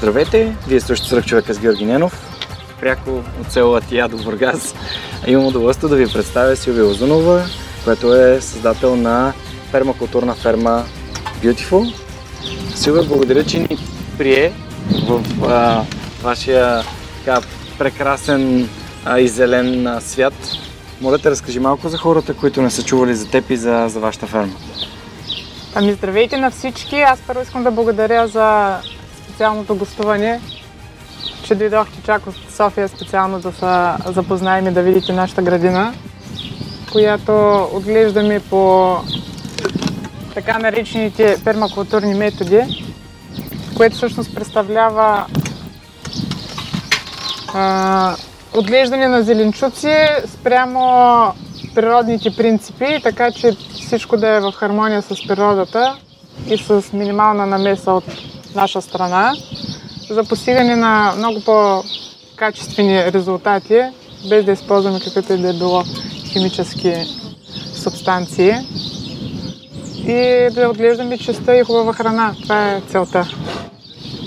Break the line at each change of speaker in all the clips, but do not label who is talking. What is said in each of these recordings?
Здравейте, вие също свърх човека с Георги Ненов, пряко от село Атия до Бургас. Имам удоволствие да ви представя Силвия Озунова, която е създател на пермакултурна ферма Beautiful. Силвия, благодаря, че ни прие в а, вашия така, прекрасен а, и зелен а, свят. Моля те, разкажи малко за хората, които не са чували за теб и за, за вашата ферма.
Ами здравейте на всички! Аз първо искам да благодаря за специалното гостуване, че дойдохте чак от София специално да се запознаем и да видите нашата градина, която отглеждаме по така наречените пермакултурни методи, което всъщност представлява а, отглеждане на зеленчуци спрямо природните принципи, така че всичко да е в хармония с природата и с минимална намеса от наша страна за постигане на много по-качествени резултати, без да използваме каквито и да е било химически субстанции и да отглеждаме чиста и хубава храна. Това е целта.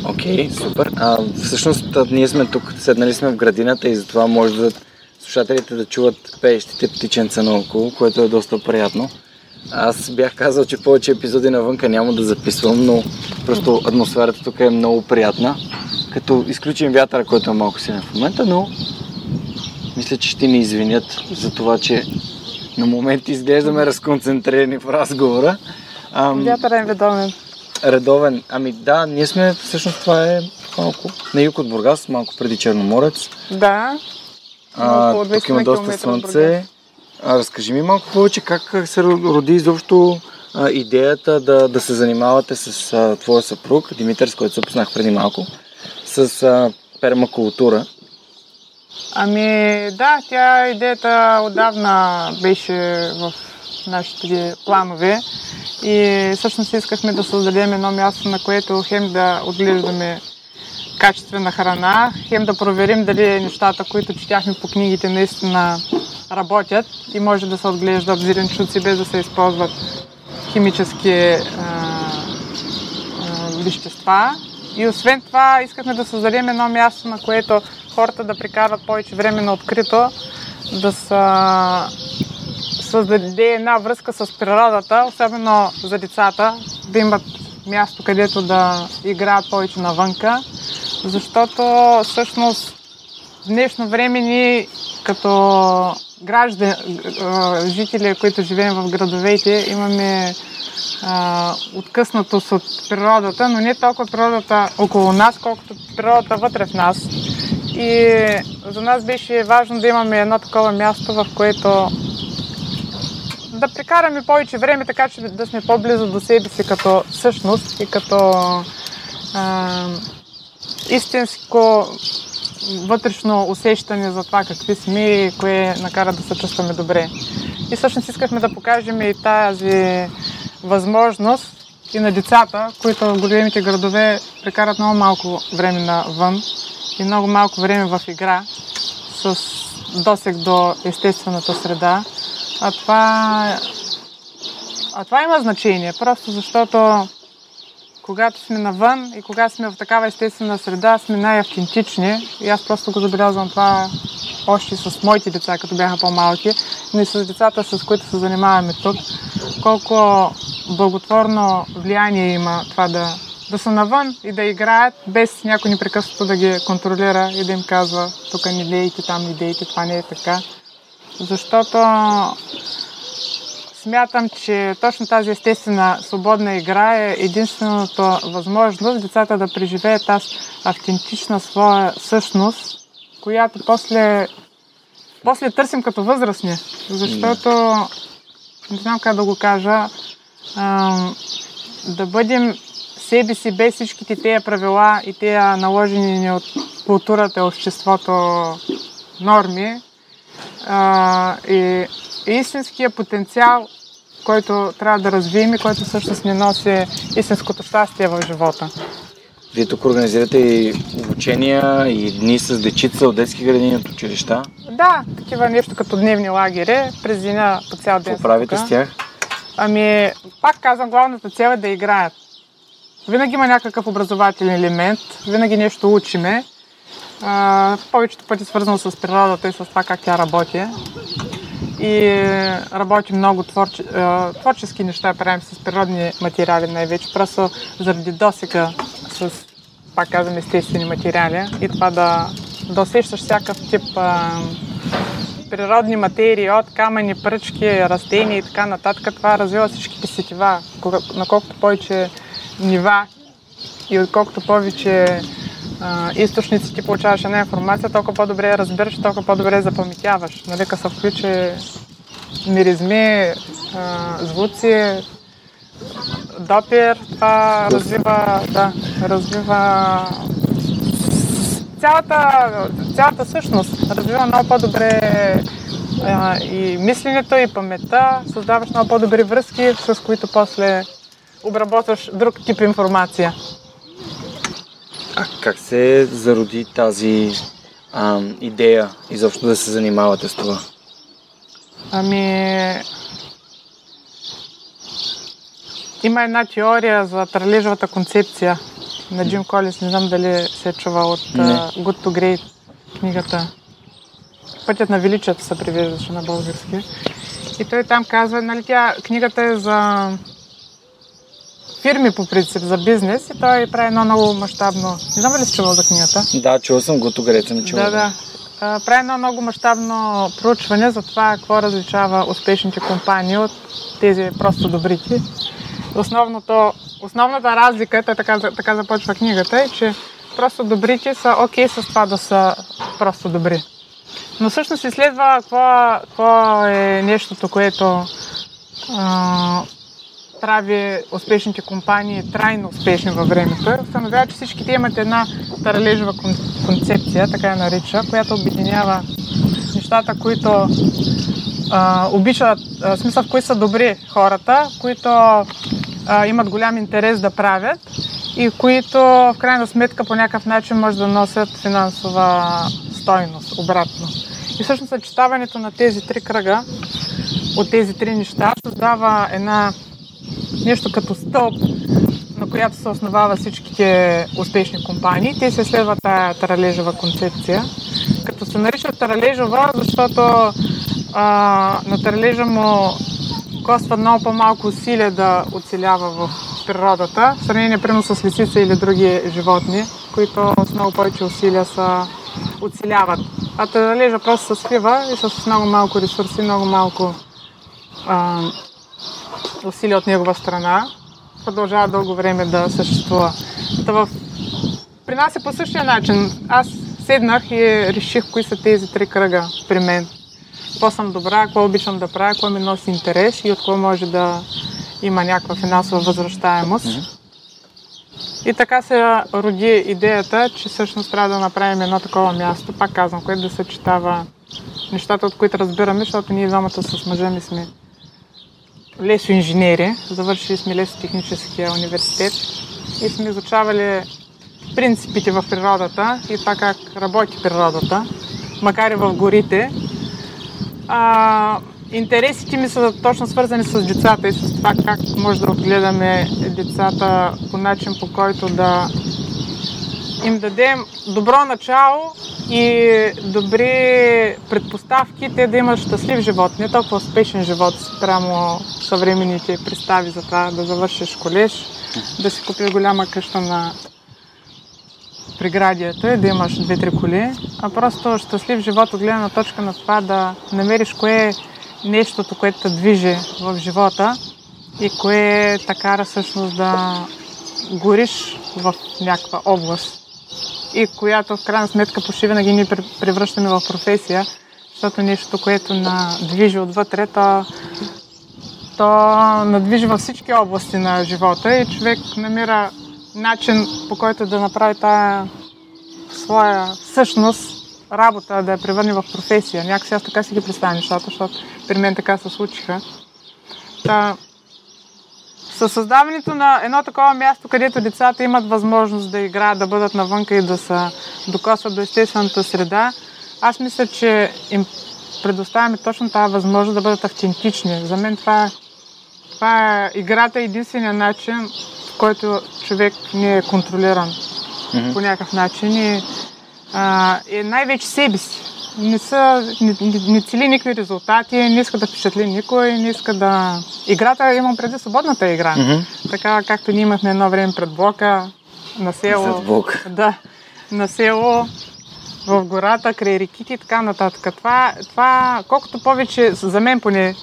Окей, okay, супер. А, всъщност ние сме тук, седнали сме в градината и затова може да слушателите да чуват пеещите птиченца наоколо, което е доста приятно. Аз бях казал, че повече епизоди навънка няма да записвам, но просто атмосферата тук е много приятна. Като изключим вятъра, който е малко силен в момента, но мисля, че ще ни извинят за това, че на моменти изглеждаме разконцентрирани в разговора.
Ам... Вятъра е редовен.
Редовен. Ами да, ние сме, всъщност това е малко на юг от Бургас, малко преди Черноморец.
Да.
А, тук има доста слънце. А, разкажи ми малко повече как се роди изобщо а, идеята да, да се занимавате с а, твоя съпруг, Димитър, с който се опознах преди малко, с а, пермакултура.
Ами да, тя идеята отдавна беше в нашите планове и всъщност искахме да създадем едно място, на което хем да отглеждаме качествена храна, хем да проверим дали нещата, които четяхме по книгите, наистина работят и може да се отглеждат зеленчуци без да се използват химически а, а, вещества. И освен това искахме да създадем едно място, на което хората да прекарват повече време на открито, да са създаде една връзка с природата, особено за децата, да имат място, където да играят повече навънка, защото всъщност в днешно време ние като граждани, жители, които живеем в градовете, имаме откъснатост от природата, но не толкова природата около нас, колкото природата вътре в нас. И за нас беше важно да имаме едно такова място, в което да прекараме повече време, така че да сме по-близо до себе си като същност и като а, истинско вътрешно усещане за това какви сме и кое накара да се чувстваме добре. И всъщност искахме да покажем и тази възможност и на децата, които в големите градове прекарат много малко време навън и много малко време в игра с досег до естествената среда. А това, а това има значение, просто защото когато сме навън и когато сме в такава естествена среда, сме най-автентични. И аз просто го забелязвам това още с моите деца, като бяха по-малки, но и с децата, с които се занимаваме тук. Колко благотворно влияние има това да, да са навън и да играят, без някой непрекъснато да ги контролира и да им казва тук не дейте, там не дейте, това не е така. Защото Смятам, че точно тази естествена свободна игра е единствената възможност децата да преживеят тази автентична своя същност, която после, после търсим като възрастни. Защото, не знам как да го кажа, да бъдем себе си без всичките тези правила и тези наложени ни от културата, обществото норми а, и истинския потенциал, който трябва да развием и който всъщност ни носи истинското щастие в живота.
Вие тук организирате и обучения, и дни с дечица от детски градини, от училища.
Да, такива нещо като дневни лагери, през деня по цял ден.
Какво правите с тях?
Ами, пак казвам, главната цел е да играят. Винаги има някакъв образователен елемент, винаги нещо учиме. А, повечето пъти свързано с природата и с това как тя работи. И работим много творче, творчески неща, правим с природни материали най-вече, просто заради досека с, пак казвам, естествени материали и това да, да усещаш всякакъв тип а, природни материи, от камъни, пръчки, растения и така нататък, това развива всичките сетива. На колкото повече нива и отколкото повече а, източници ти получаваш една информация, толкова по-добре я разбираш, толкова по-добре я запаметяваш. Нали, като се включи миризми, а, звуци, допир, това развива, да, развива цялата, цялата същност. Развива много по-добре а, и мисленето, и паметта, създаваш много по-добри връзки, с които после обработваш друг тип информация.
А как се зароди тази а, идея изобщо да се занимавате с това?
Ами... Има една теория за тралежовата концепция на Джим Колис. Не знам дали се е чувал от uh, Good to Great книгата. Пътят на величието се превеждаше на български. И той там казва, нали тя, книгата е за фирми по принцип за бизнес и той прави едно много мащабно. Не знам ли си чувал за книгата?
Да, чувал съм го, тогава съм чувал.
Да, да. Прави едно много мащабно проучване за това какво различава успешните компании от тези просто добрите. Основното, основната разлика, той така, така започва книгата, е, че просто добрите са окей okay с това да са просто добри. Но всъщност изследва какво, какво е нещото, което а, прави успешните компании трайно успешни във времето установява, че всички те имат една паралежова концепция, така я нарича, която обединява нещата, които а, обичат, а, смисъл в които са добри хората, които а, имат голям интерес да правят и които в крайна сметка по някакъв начин може да носят финансова стойност обратно. И всъщност съчетаването на тези три кръга от тези три неща създава една нещо като стълб, на която се основава всичките успешни компании. Те се следват тая таралежова концепция, като се нарича таралежова, защото а, на таралежа му коства много по-малко усилия да оцелява в природата, в сравнение примерно с лисица или други животни, които с много повече усилия са оцеляват. А таралежа просто се свива и с много малко ресурси, много малко а, усилия от негова страна, продължава дълго време да съществува. в... При нас е по същия начин. Аз седнах и реших кои са тези три кръга при мен. Какво съм добра, какво обичам да правя, какво ми носи интерес и от какво може да има някаква финансова възвръщаемост. Mm-hmm. И така се роди идеята, че всъщност трябва да направим едно такова място, пак казвам, което да съчетава нещата, от които разбираме, защото ние двамата с мъжа ми сме лесоинженери, завършили сме лесотехническия университет и сме изучавали принципите в природата и това как работи природата, макар и в горите. А, интересите ми са точно свързани с децата и с това как може да отгледаме децата по начин по който да им дадем добро начало и добри предпоставки те да имат щастлив живот, не толкова успешен живот спрямо съвременните представи за това да завършиш колеж, да си купиш голяма къща на преградието и да имаш две-три коли, а просто щастлив живот от гледна точка на това да намериш кое е нещото, което те движи в живота и кое е така всъщност да гориш в някаква област и която в крайна сметка почти винаги ни превръщаме в професия, защото нещо, което надвижи отвътре, то, то надвижи във всички области на живота и човек намира начин по който да направи тая своя същност работа да я превърне в професия. Някакси аз така си ги представя нещата, защото при мен така се случиха. Та, със създаването на едно такова място, където децата имат възможност да играят, да бъдат навънка и да се докосват до естествената среда, аз мисля, че им предоставяме точно тази възможност да бъдат автентични. За мен това, това е играта е единствения начин, в който човек не е контролиран mm-hmm. по някакъв начин и а, е най-вече себе си. Не, са, не, не цели никакви резултати, не иска да впечатли никой, не иска да... Играта, имам преди свободната игра. Mm-hmm. Така както ние имахме едно време пред блока, на село.
Зад блок.
Да, на село, в гората, край реките и така нататък. Това, това колкото повече, за мен поне,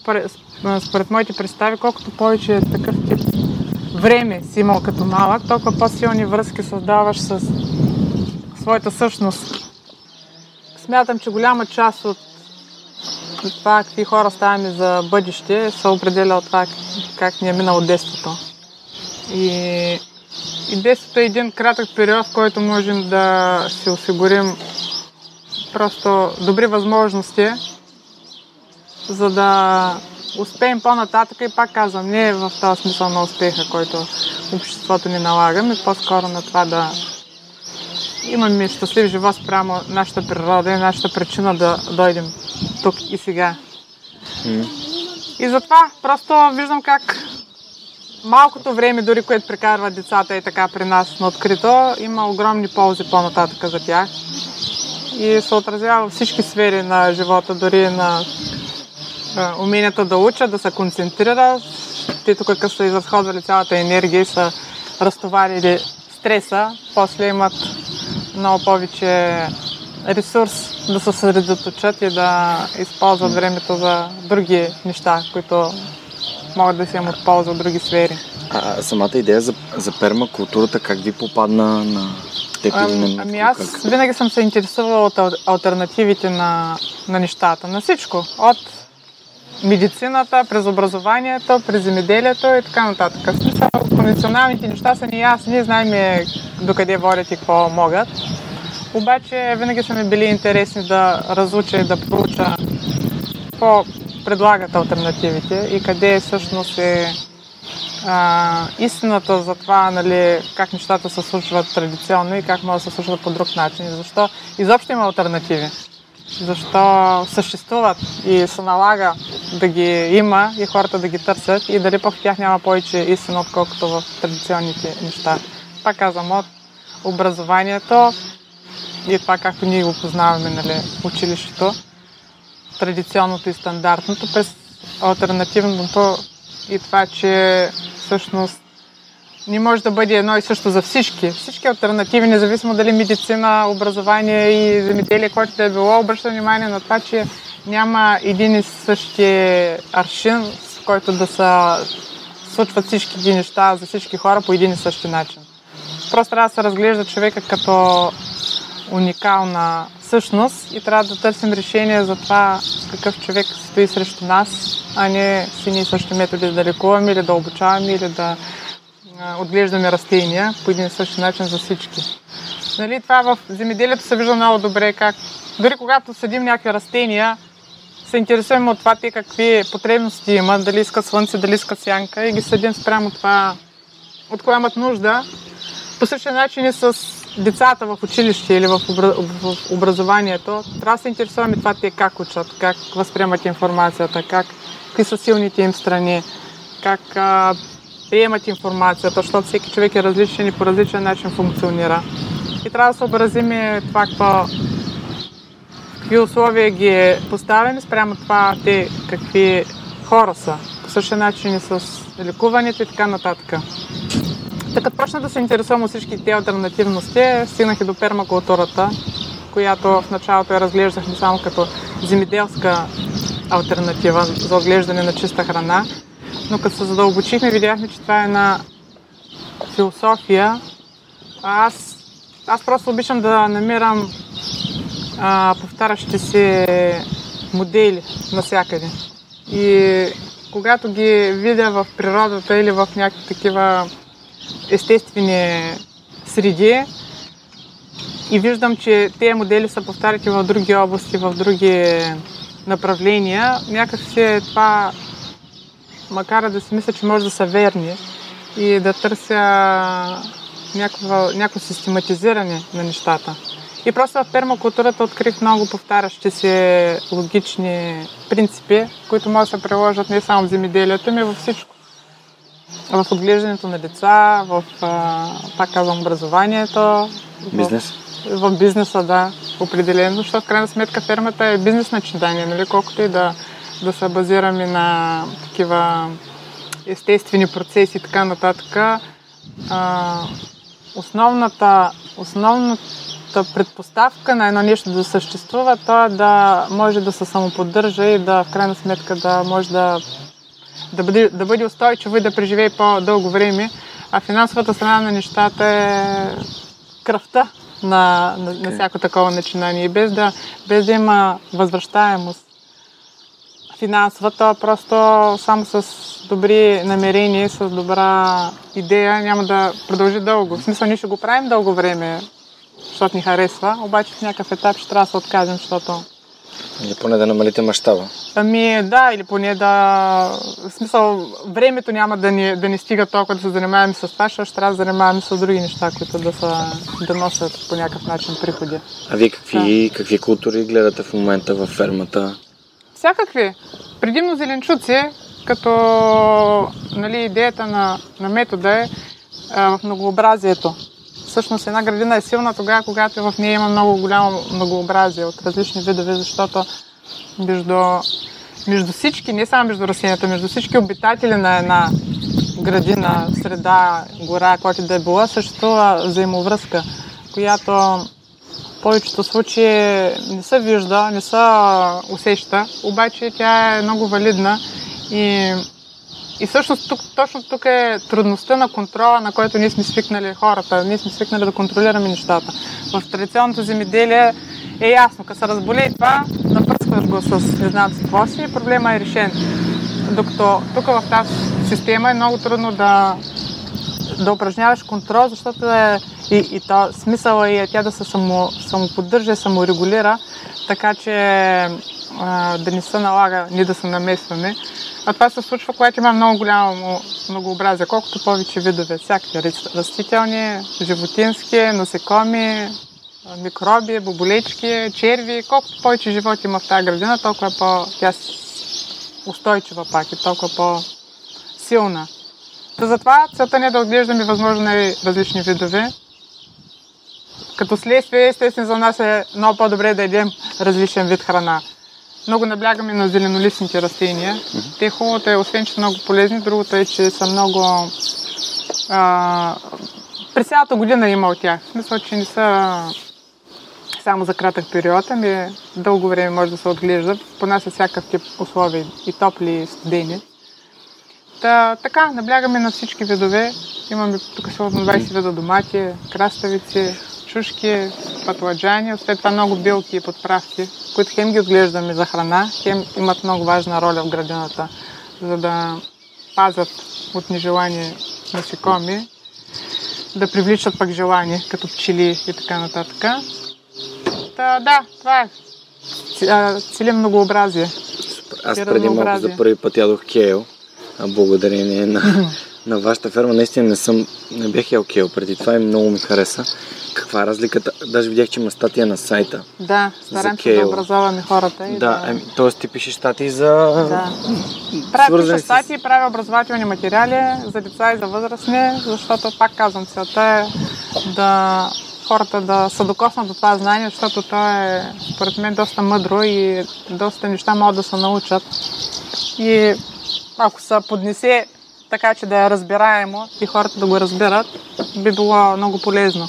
според, според моите представи, колкото повече такъв тип време си имал като малък, толкова по-силни връзки създаваш с своята същност. Смятам, че голяма част от това какви хора ставаме за бъдеще се определя от това как ни е минало детството. И, и детството е един кратък период, в който можем да си осигурим просто добри възможности, за да успеем по-нататък и пак казвам, не е в този смисъл на успеха, който обществото ни налага, но по-скоро на това да имаме щастлив живот спрямо нашата природа и нашата причина да дойдем тук и сега. Mm. И затова просто виждам как малкото време, дори което прекарват децата и така при нас на открито, има огромни ползи по-нататък за тях. И се отразява във всички сфери на живота, дори на умението да учат, да се концентрират. Те тук като са изразходвали цялата енергия и са разтоварили стреса, после имат много повече ресурс да се съсредоточат и да използват времето за други неща, които могат да си имат полза от други сфери.
А самата идея за, за пермакултурата как ви попадна на теб или на
Ами аз как? винаги съм се интересувала от альтернативите на, на нещата, на всичко. От медицината, през образованието, през земеделието и така нататък. В смисъл, конвенционалните неща са неясни, знаем докъде водят и какво могат. Обаче винаги са ми били интересни да разуча и да проуча какво предлагат альтернативите и къде всъщност е а, истината за това, нали, как нещата се случват традиционно и как могат да се случват по друг начин. Защо изобщо има альтернативи защо съществуват и се налага да ги има и хората да ги търсят и дали пък в тях няма повече истина, отколкото в традиционните неща. Пак казвам, от образованието и това както ние го познаваме, нали, училището, традиционното и стандартното, през альтернативното и това, че всъщност не може да бъде едно и също за всички. Всички альтернативи, независимо дали медицина, образование и земеделие, което да е било, обръща внимание на това, че няма един и същи аршин, с който да се случват всички неща за всички хора по един и същи начин. Просто трябва да се разглежда човека като уникална същност и трябва да търсим решение за това какъв човек стои срещу нас, а не с едни и същи методи да лекуваме или да обучаваме или да отглеждаме растения по един и същи начин за всички. Нали, това в земеделието се вижда много добре, как дори когато съдим някакви растения, се интересуваме от това те какви потребности имат, дали искат слънце, дали искат сянка и ги съдим спрямо това, от кое имат нужда. По същия начин и с децата в училище или в, образованието, трябва да се интересуваме това те как учат, как възприемат информацията, как, какви са силните им страни, как а, приемат информацията, защото всеки човек е различен и по различен начин функционира. И трябва да съобразим това, какво, какви условия ги е поставени спрямо това те какви хора са. По същия начин и с лекуването и така нататък. Така почна да се интересувам от всички тези альтернативности, стигнах и до пермакултурата, която в началото я разглеждахме само като земеделска альтернатива за отглеждане на чиста храна но като се задълбочихме, видяхме, че това е една философия. Аз, аз просто обичам да намирам а, повтарящи се модели навсякъде. И когато ги видя в природата или в някакви такива естествени среди, и виждам, че тези модели са повтаряти в други области, в други направления. Някак си това макар да си мисля, че може да са верни и да търся някакво, някакво систематизиране на нещата. И просто в пермакултурата открих много повтарящи се логични принципи, които могат да се приложат не само в земеделието, ми във всичко. В отглеждането на деца, в, пак казвам, образованието.
Бизнес?
В, в бизнеса, да, определено, защото в крайна сметка фермата е бизнес начинание, нали? колкото и да, да се базираме на такива естествени процеси и така нататък. А, основната, основната предпоставка на едно нещо да съществува, то е да може да се самоподдържа и да в крайна сметка да може да, да, бъде, да бъде устойчиво и да преживее по-дълго време. А финансовата страна на нещата е кръвта на, на, на всяко такова начинание. Без да, без да има възвръщаемост финансовата, просто само с добри намерения, с добра идея няма да продължи дълго. В смисъл, ние ще го правим дълго време, защото ни харесва, обаче в някакъв етап ще трябва да се откажем, защото...
Или поне да намалите мащаба.
Ами да, или поне да... В смисъл, времето няма да ни, да ни стига толкова да се занимаваме с това, защото ще трябва да занимаваме с други неща, които да, са, да носят по някакъв начин приходи.
А вие какви, да. какви култури гледате в момента във фермата?
Всякакви. Предимно зеленчуци, като нали, идеята на, на метода е в многообразието. Всъщност една градина е силна тогава, когато в нея има много голямо многообразие от различни видове, защото между, между всички, не само между растенията, между всички обитатели на една градина, среда, гора, която да е била, съществува взаимовръзка, която повечето случаи не се вижда, не се усеща, обаче тя е много валидна и и всъщност тук, точно тук е трудността на контрола, на който ние сме свикнали хората. Ние сме свикнали да контролираме нещата. В традиционното земеделие е ясно, като се разболее това, напръскваш го с какво си и проблема е решен. Докато тук в тази система е много трудно да, да упражняваш контрол, защото е, и, и то, смисъла е тя да се само, самоподдържа, саморегулира, така че а, да не се налага ние да се намесваме. А това се случва, когато има много голямо многообразие. Колкото повече видове, всякакви растителни, животински, насекоми, микроби, боболечки, черви. Колкото повече живот има в тази градина, толкова по... тя устойчива пак и толкова по-силна. Та затова целта не е да отглеждаме възможно най-различни видове. Като следствие, естествено, за нас е много по-добре да едем различен вид храна. Много наблягаме на зеленолистните растения. Mm-hmm. Те хубавото е, освен че са много полезни, другото е, че са много... А, през цялата година има от тях. В смисъл, че не са само за кратък период, ами дълго време може да се отглеждат. Понася всякакъв тип условия, и топли, и студени. Та, така, наблягаме на всички видове. Имаме тук сигурно 20 вида домати, краставици, чушки, патладжани, след това много билки и подправки, които хем ги отглеждаме за храна, хем имат много важна роля в градината, за да пазят от нежелани насекоми, да привличат пък желание, като пчели и така нататък. Та, да, това е. Целим многообразие.
Аз преди малко за първи път ядох кейл, благодарение на на вашата ферма наистина не съм, не бях ял кел преди това и много ми хареса. Каква е разликата? Даже видях, че има статия на сайта.
Да, старам се да образоваме хората.
И да, да... Ами, т.е. ти пишеш статии за...
Да. Правя пиша статии, правя образователни материали за деца и за възрастни, защото, пак казвам, целта е да хората да са докоснат до това знание, защото то е, според мен, доста мъдро и доста неща могат да се научат. И ако се поднесе така че да е разбираемо и хората да го разберат, би било много полезно.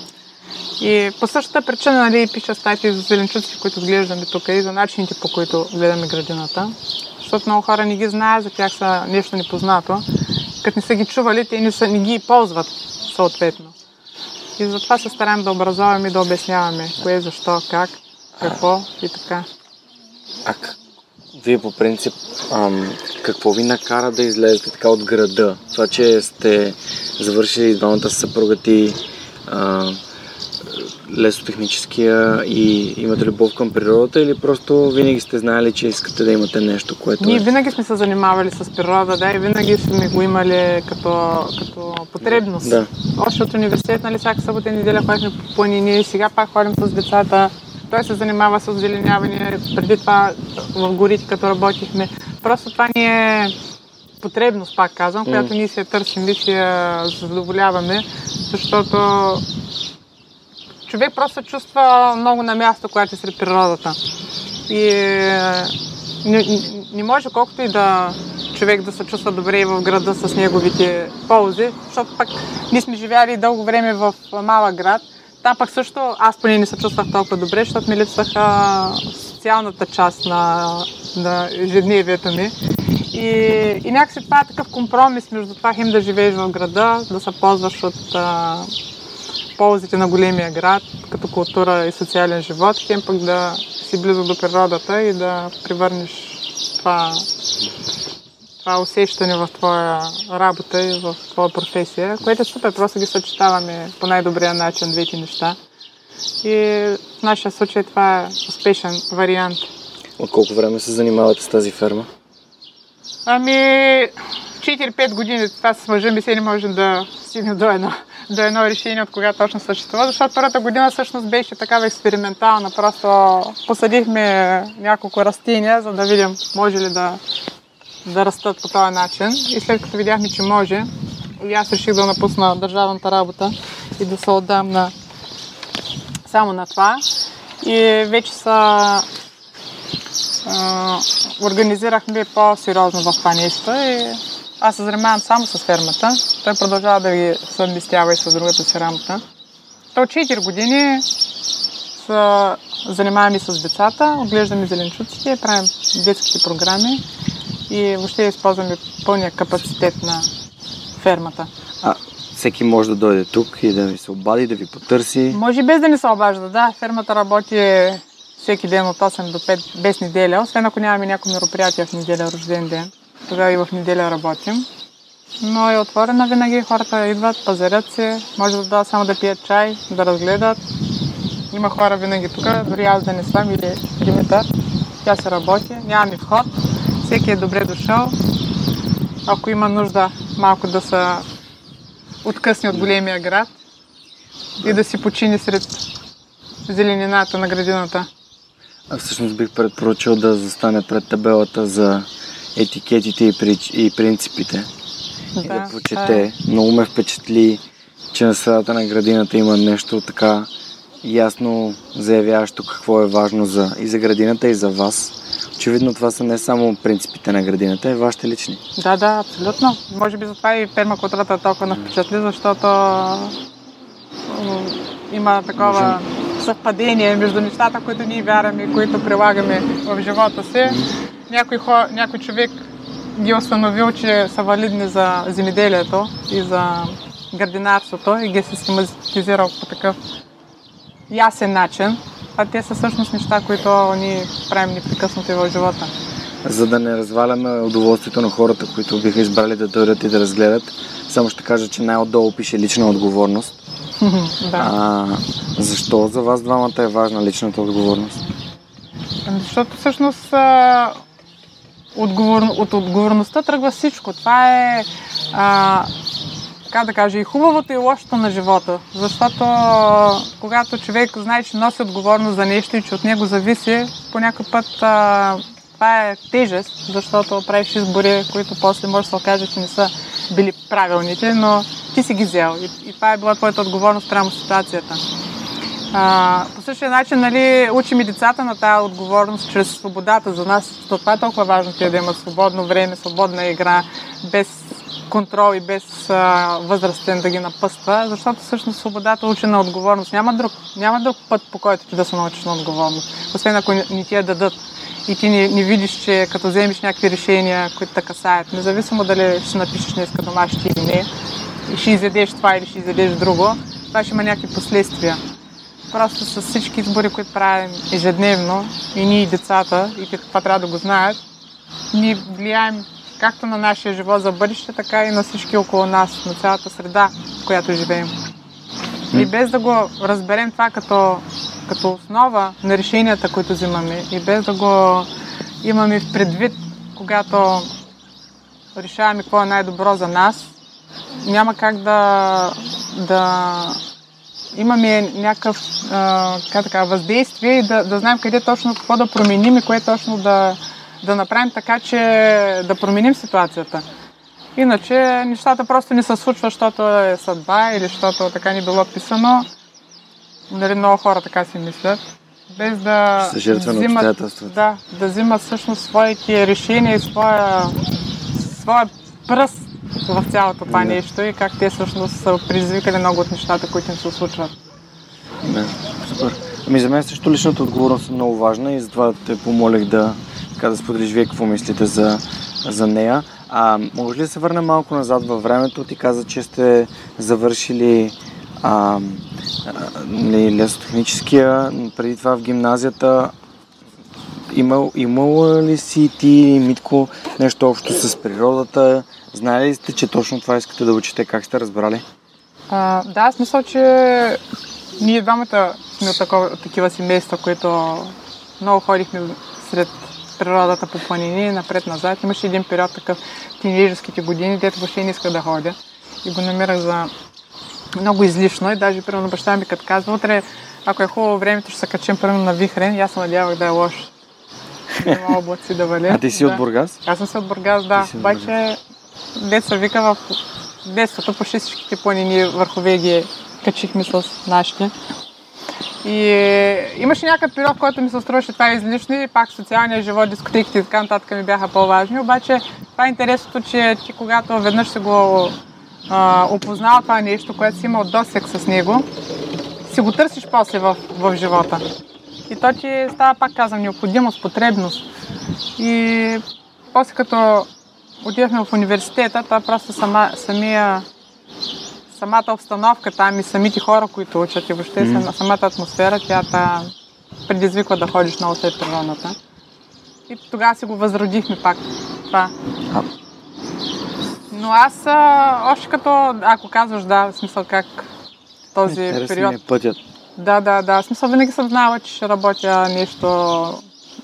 И по същата причина нали, пиша статии за зеленчуци, които глеждаме тук и за начините по които гледаме градината. Защото много хора не ги знаят, за тях са нещо непознато. Като не са ги чували, те не, са, не ги ползват съответно. И затова се стараем да образоваме и да обясняваме кое, защо, как, какво и така.
А вие по принцип, ам, какво ви накара да излезете така от града? Това, че сте завършили двамата с съпруга ти, а, лесотехническия и имате любов към природата или просто винаги сте знаели, че искате да имате нещо, което
Ние
е...
винаги сме се занимавали с природа, да, и винаги сме го имали като, като потребност.
Да.
Още от университет, нали, всяка събота и неделя ходихме по планини, сега пак ходим с децата. Той се занимава с озеленяване, преди това в горите, като работихме. Просто това ни е потребност, пак казвам, която ние я търсим и си я задоволяваме, защото човек просто се чувства много на място, когато е сред природата. И не, не- не може колкото и да човек да се чувства добре и в града с неговите ползи, защото пък ние сме живяли дълго време в малък град. Там пък също аз поне не се чувствах толкова добре, защото ми липсваха социалната част на, на ежедневието ми. И, и някакси това е такъв компромис между това хем да живееш в града, да се ползваш от а, ползите на големия град, като култура и социален живот, хем пък да си близо до природата и да превърнеш това, това усещане в твоя работа и в твоя професия, което е супер, просто ги съчетаваме по най-добрия начин двете неща. И в нашия случай това е успешен вариант.
От колко време се занимавате с тази ферма?
Ами, 4-5 години това с мъжа ми се не можем да стигнем до едно, до едно решение от кога точно съществува, защото първата година всъщност беше такава експериментална. Просто посадихме няколко растения, за да видим може ли да, да растат по този начин. И след като видяхме, че може, и аз реших да напусна държавната работа и да се отдам на, само на това. И вече са организирахме по-сериозно в това нещо и аз се занимавам само с фермата. Той продължава да ги съвместява и с другата си работа. То от 4 години се занимаваме с децата, отглеждаме зеленчуците, правим детските програми и въобще използваме пълния капацитет на фермата.
А, всеки може да дойде тук и да ви се обади, да ви потърси.
Може без да ни се обажда, да. Фермата работи всеки ден от 8 до 5 без неделя, освен ако нямаме някакво мероприятие в неделя, рожден ден. Тогава и в неделя работим. Но е отворена винаги, хората идват, пазарят се, може да дадат само да пият чай, да разгледат. Има хора винаги тук, дори аз да не съм или Димитър. Тя се работи, нямаме вход, всеки е добре дошъл. Ако има нужда малко да се откъсне от големия град и да си почини сред зеленината на градината.
А всъщност бих предпоръчал да застане пред табелата за етикетите и, прич... и принципите. И да
това е.
прочете. Много ме впечатли, че на средата на градината има нещо така ясно заявяващо какво е важно за, и за градината, и за вас. Очевидно това са не само принципите на градината, и вашите лични.
Да, да, абсолютно. Може би затова и пермакултурата е толкова на впечатли, защото има такова съвпадение между нещата, които ние вярваме и които прилагаме в живота си. Някой, хо, някой човек ги е установил, че са валидни за земеделието и за градинарството и ги е систематизирал по такъв ясен начин. А те са всъщност неща, които ние правим непрекъснато и в живота.
За да не разваляме удоволствието на хората, които биха избрали да дойдат и да разгледат, само ще кажа, че най-отдолу пише лична отговорност.
да.
А, защо за вас двамата е важна личната отговорност?
Защото всъщност отговор... от отговорността тръгва всичко. Това е, а, как да кажа, и хубавото и лошото на живота. Защото когато човек знае, че носи отговорност за нещо и че от него зависи, по някой път а, това е тежест, защото правиш избори, които после може да се окаже, че не са били правилните, но ти си ги взел. И, и това е била твоята отговорност прямо ситуацията. А, по същия начин нали, учим и децата на тази отговорност чрез свободата за нас. То това е толкова важно те да имат свободно време, свободна игра, без контрол и без а, възрастен да ги напъства, защото всъщност свободата учи на отговорност. Няма друг, няма друг път, по който ти да се научиш на отговорност, освен ако не, ти я дадат и ти не, не видиш, че като вземеш някакви решения, които те касаят, независимо дали ще напишеш днеска домашни или не, и ще изядеш това или ще изядеш друго, това ще има някакви последствия. Просто с всички избори, които правим ежедневно, и ние и децата, и те трябва да го знаят, ние влияем както на нашия живот за бъдеще, така и на всички около нас, на цялата среда, в която живеем. И без да го разберем това като, като основа на решенията, които взимаме, и без да го имаме в предвид, когато решаваме какво е най-добро за нас, няма как да, да имаме някакъв а, така, въздействие и да, да знаем къде точно какво да променим и кое точно да, да направим така, че да променим ситуацията. Иначе нещата просто не се случват, защото е съдба или защото така ни било писано. Нали, много хора така си мислят. Без да
взимат,
да, да взимат всъщност своите решения и своя, своя пръст в цялото това да. нещо и как те всъщност са предизвикали много от нещата, които им се случват.
Да, супер. Ами за мен също личната отговорност е много важна и затова те помолих да, така, да споделиш вие какво мислите за, за нея. А, може ли да се върна малко назад във времето? Ти каза, че сте завършили а, нали, лесотехническия, преди това в гимназията. Имал, имал ли си ти, Митко, нещо общо с природата? Знаели ли сте, че точно това искате да учите? Как сте разбрали?
А, да, смисъл, че ние двамата сме от такова, такива семейства, които много ходихме сред природата по планини, напред-назад. Имаше един период такъв тинейджерските години, дето въобще не иска да ходя. И го намирах за много излишно. И даже, примерно, баща ми като казва, утре, ако е хубаво времето, ще се качим примерно на Вихрен. И аз се надявах да е лошо. Няма облаци да вали.
А ти си
да.
от Бургас?
Аз съм си от Бургас, да. Обаче, деца вика в детството по всичките планини върхове ги качихме с нашите. И имаше някакъв период, който ми се струваше това излишно и пак социалния живот, дискотеките и така нататък ми бяха по-важни. Обаче това е интересното, че ти когато веднъж се го а, опознал това нещо, което си имал досек с него, си го търсиш после в, в живота. И то ти става, пак казвам, необходимост, потребност. И после като отидахме в университета, това просто сама, самия самата обстановка там и самите хора, които учат и въобще mm. самата атмосфера, тя та предизвиква да ходиш много след природата. И тогава си го възродихме пак това. Но аз а, още като, ако казваш да, в смисъл как този Интересен период...
Е пътят.
Да, да, да. В смисъл винаги съм знала, че ще работя нещо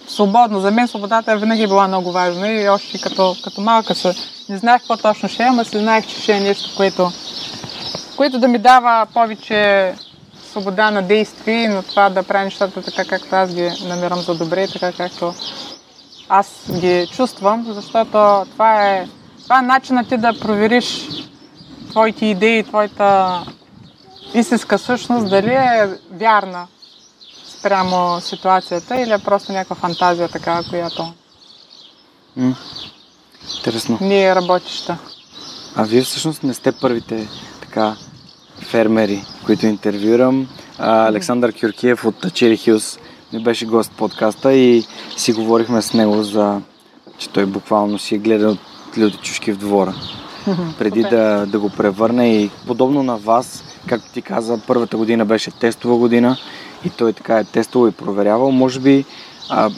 свободно. За мен свободата е винаги била много важна и още като, като малка се не знаех какво точно ще е, ама си знаех, че ще е нещо, което което да ми дава повече свобода на действие и на това да правя нещата така, както аз ги намирам за добре, така както аз ги чувствам, защото това е, това е начинът ти да провериш твоите идеи, твоята истинска същност, дали е вярна спрямо ситуацията или е просто някаква фантазия такава, която
mm. Интересно.
не е работеща.
А вие всъщност не сте първите така фермери, които интервюрам. Александър Кюркиев от Чери Хилс ми беше гост в подкаста и си говорихме с него за, че той буквално си е гледал от люти чушки в двора. Преди да, да го превърне и подобно на вас, както ти каза, първата година беше тестова година и той така е тествал и проверявал. Може би, а,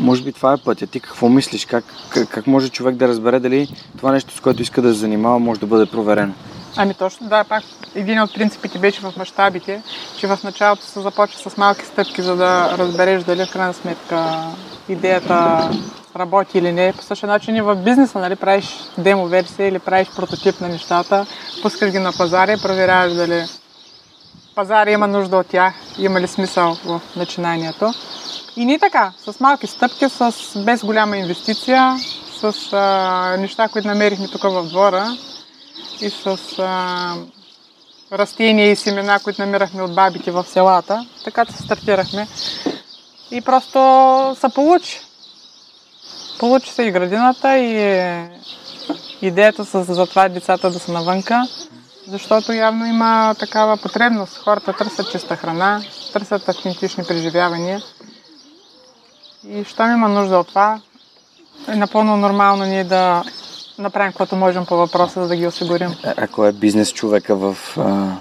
може би това е пътя. Ти какво мислиш? Как, как, как може човек да разбере дали това нещо, с което иска да се занимава, може да бъде проверено?
Ами точно, да, пак един от принципите беше в мащабите, че в началото се започва с малки стъпки, за да разбереш дали в крайна сметка идеята работи или не. По същия начин и в бизнеса, нали, правиш демо версия или правиш прототип на нещата, пускаш ги на пазара и проверяваш дали пазара има нужда от тях, има ли смисъл в начинанието. И не така, с малки стъпки, с, без голяма инвестиция, с а, неща, които намерихме тук в двора, и с а, растения и семена, които намирахме от бабите в селата. Така че стартирахме. И просто се получи. Получи се и градината, и идеята с, за това децата да са навънка, защото явно има такава потребност. Хората търсят чиста храна, търсят автентични преживявания. И щом има нужда от това, е напълно нормално ние да направим каквото можем по въпроса, за да ги осигурим.
Ако е бизнес човека в, а,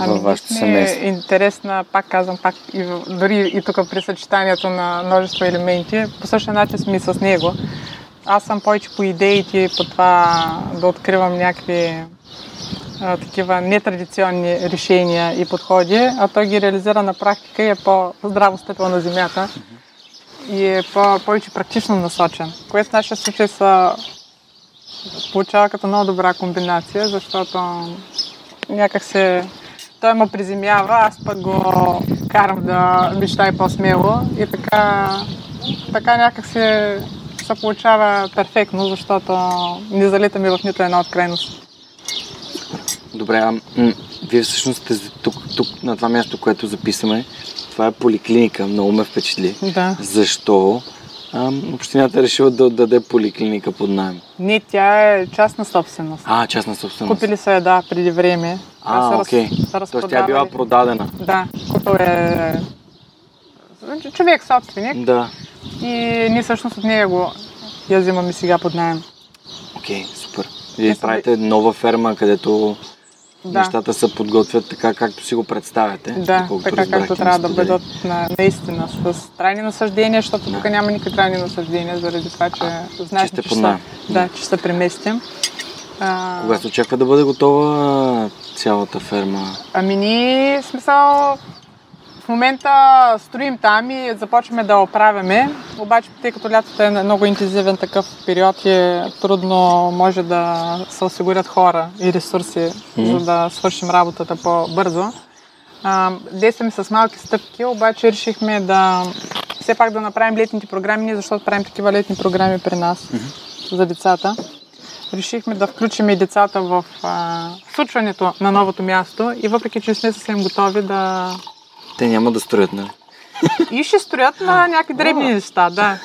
ами, вашето семейство?
Е интересна, пак казвам, пак и, дори и тук при съчетанието на множество елементи, по същия начин сме и с него. Аз съм повече по идеите, по това да откривам някакви а, такива нетрадиционни решения и подходи, а той ги реализира на практика и е по-здраво стъпил на земята и е по- повече практично насочен, което в нашия случай се получава като много добра комбинация, защото някак се той ме приземява, аз пък го карам да мечтай по-смело и така, така някак се, се получава перфектно, защото не залитаме в нито една от крайности.
Добре, а м- вие всъщност сте тук, тук на това място, което записаме. Това е поликлиника, много ме впечатли.
Да.
Защо а, общината е решила да отдаде поликлиника под найем?
Не, тя е частна собственост.
А, частна собственост.
Купили са я, да, преди време.
А,
раз-
окей.
са
Тоест тя е била продадена.
Да, купил е значи, човек собственик
Да.
и ние всъщност от нея го я взимаме сега под найем.
Окей, супер. Вие правите нова ферма, където
Да.
нещата се подготвят така, както си го представяте.
Да, така
разбрах,
както трябва да
сподели.
бъдат на, наистина с трайни насъждения, защото
Да.
тук няма никакви трайни насъждения, заради това, че знаеш,
сте
че,
под
ще, да, че ще преместим. А,
Кога се очаква да бъде готова цялата ферма?
Ами ние, смисъл, в момента строим там и започваме да оправяме, обаче тъй като лятото е много интензивен такъв период и е трудно може да се осигурят хора и ресурси,
Мгм.
за да свършим работата по-бързо. Действаме с малки стъпки, обаче решихме да все пак да направим летните програми, ние защото правим такива летни програми при нас за децата. Решихме да включим и децата в а, случването на новото място и въпреки, че не сме съвсем готови да...
Те няма да строят, нали?
И ще строят на някакви дребни неща, да.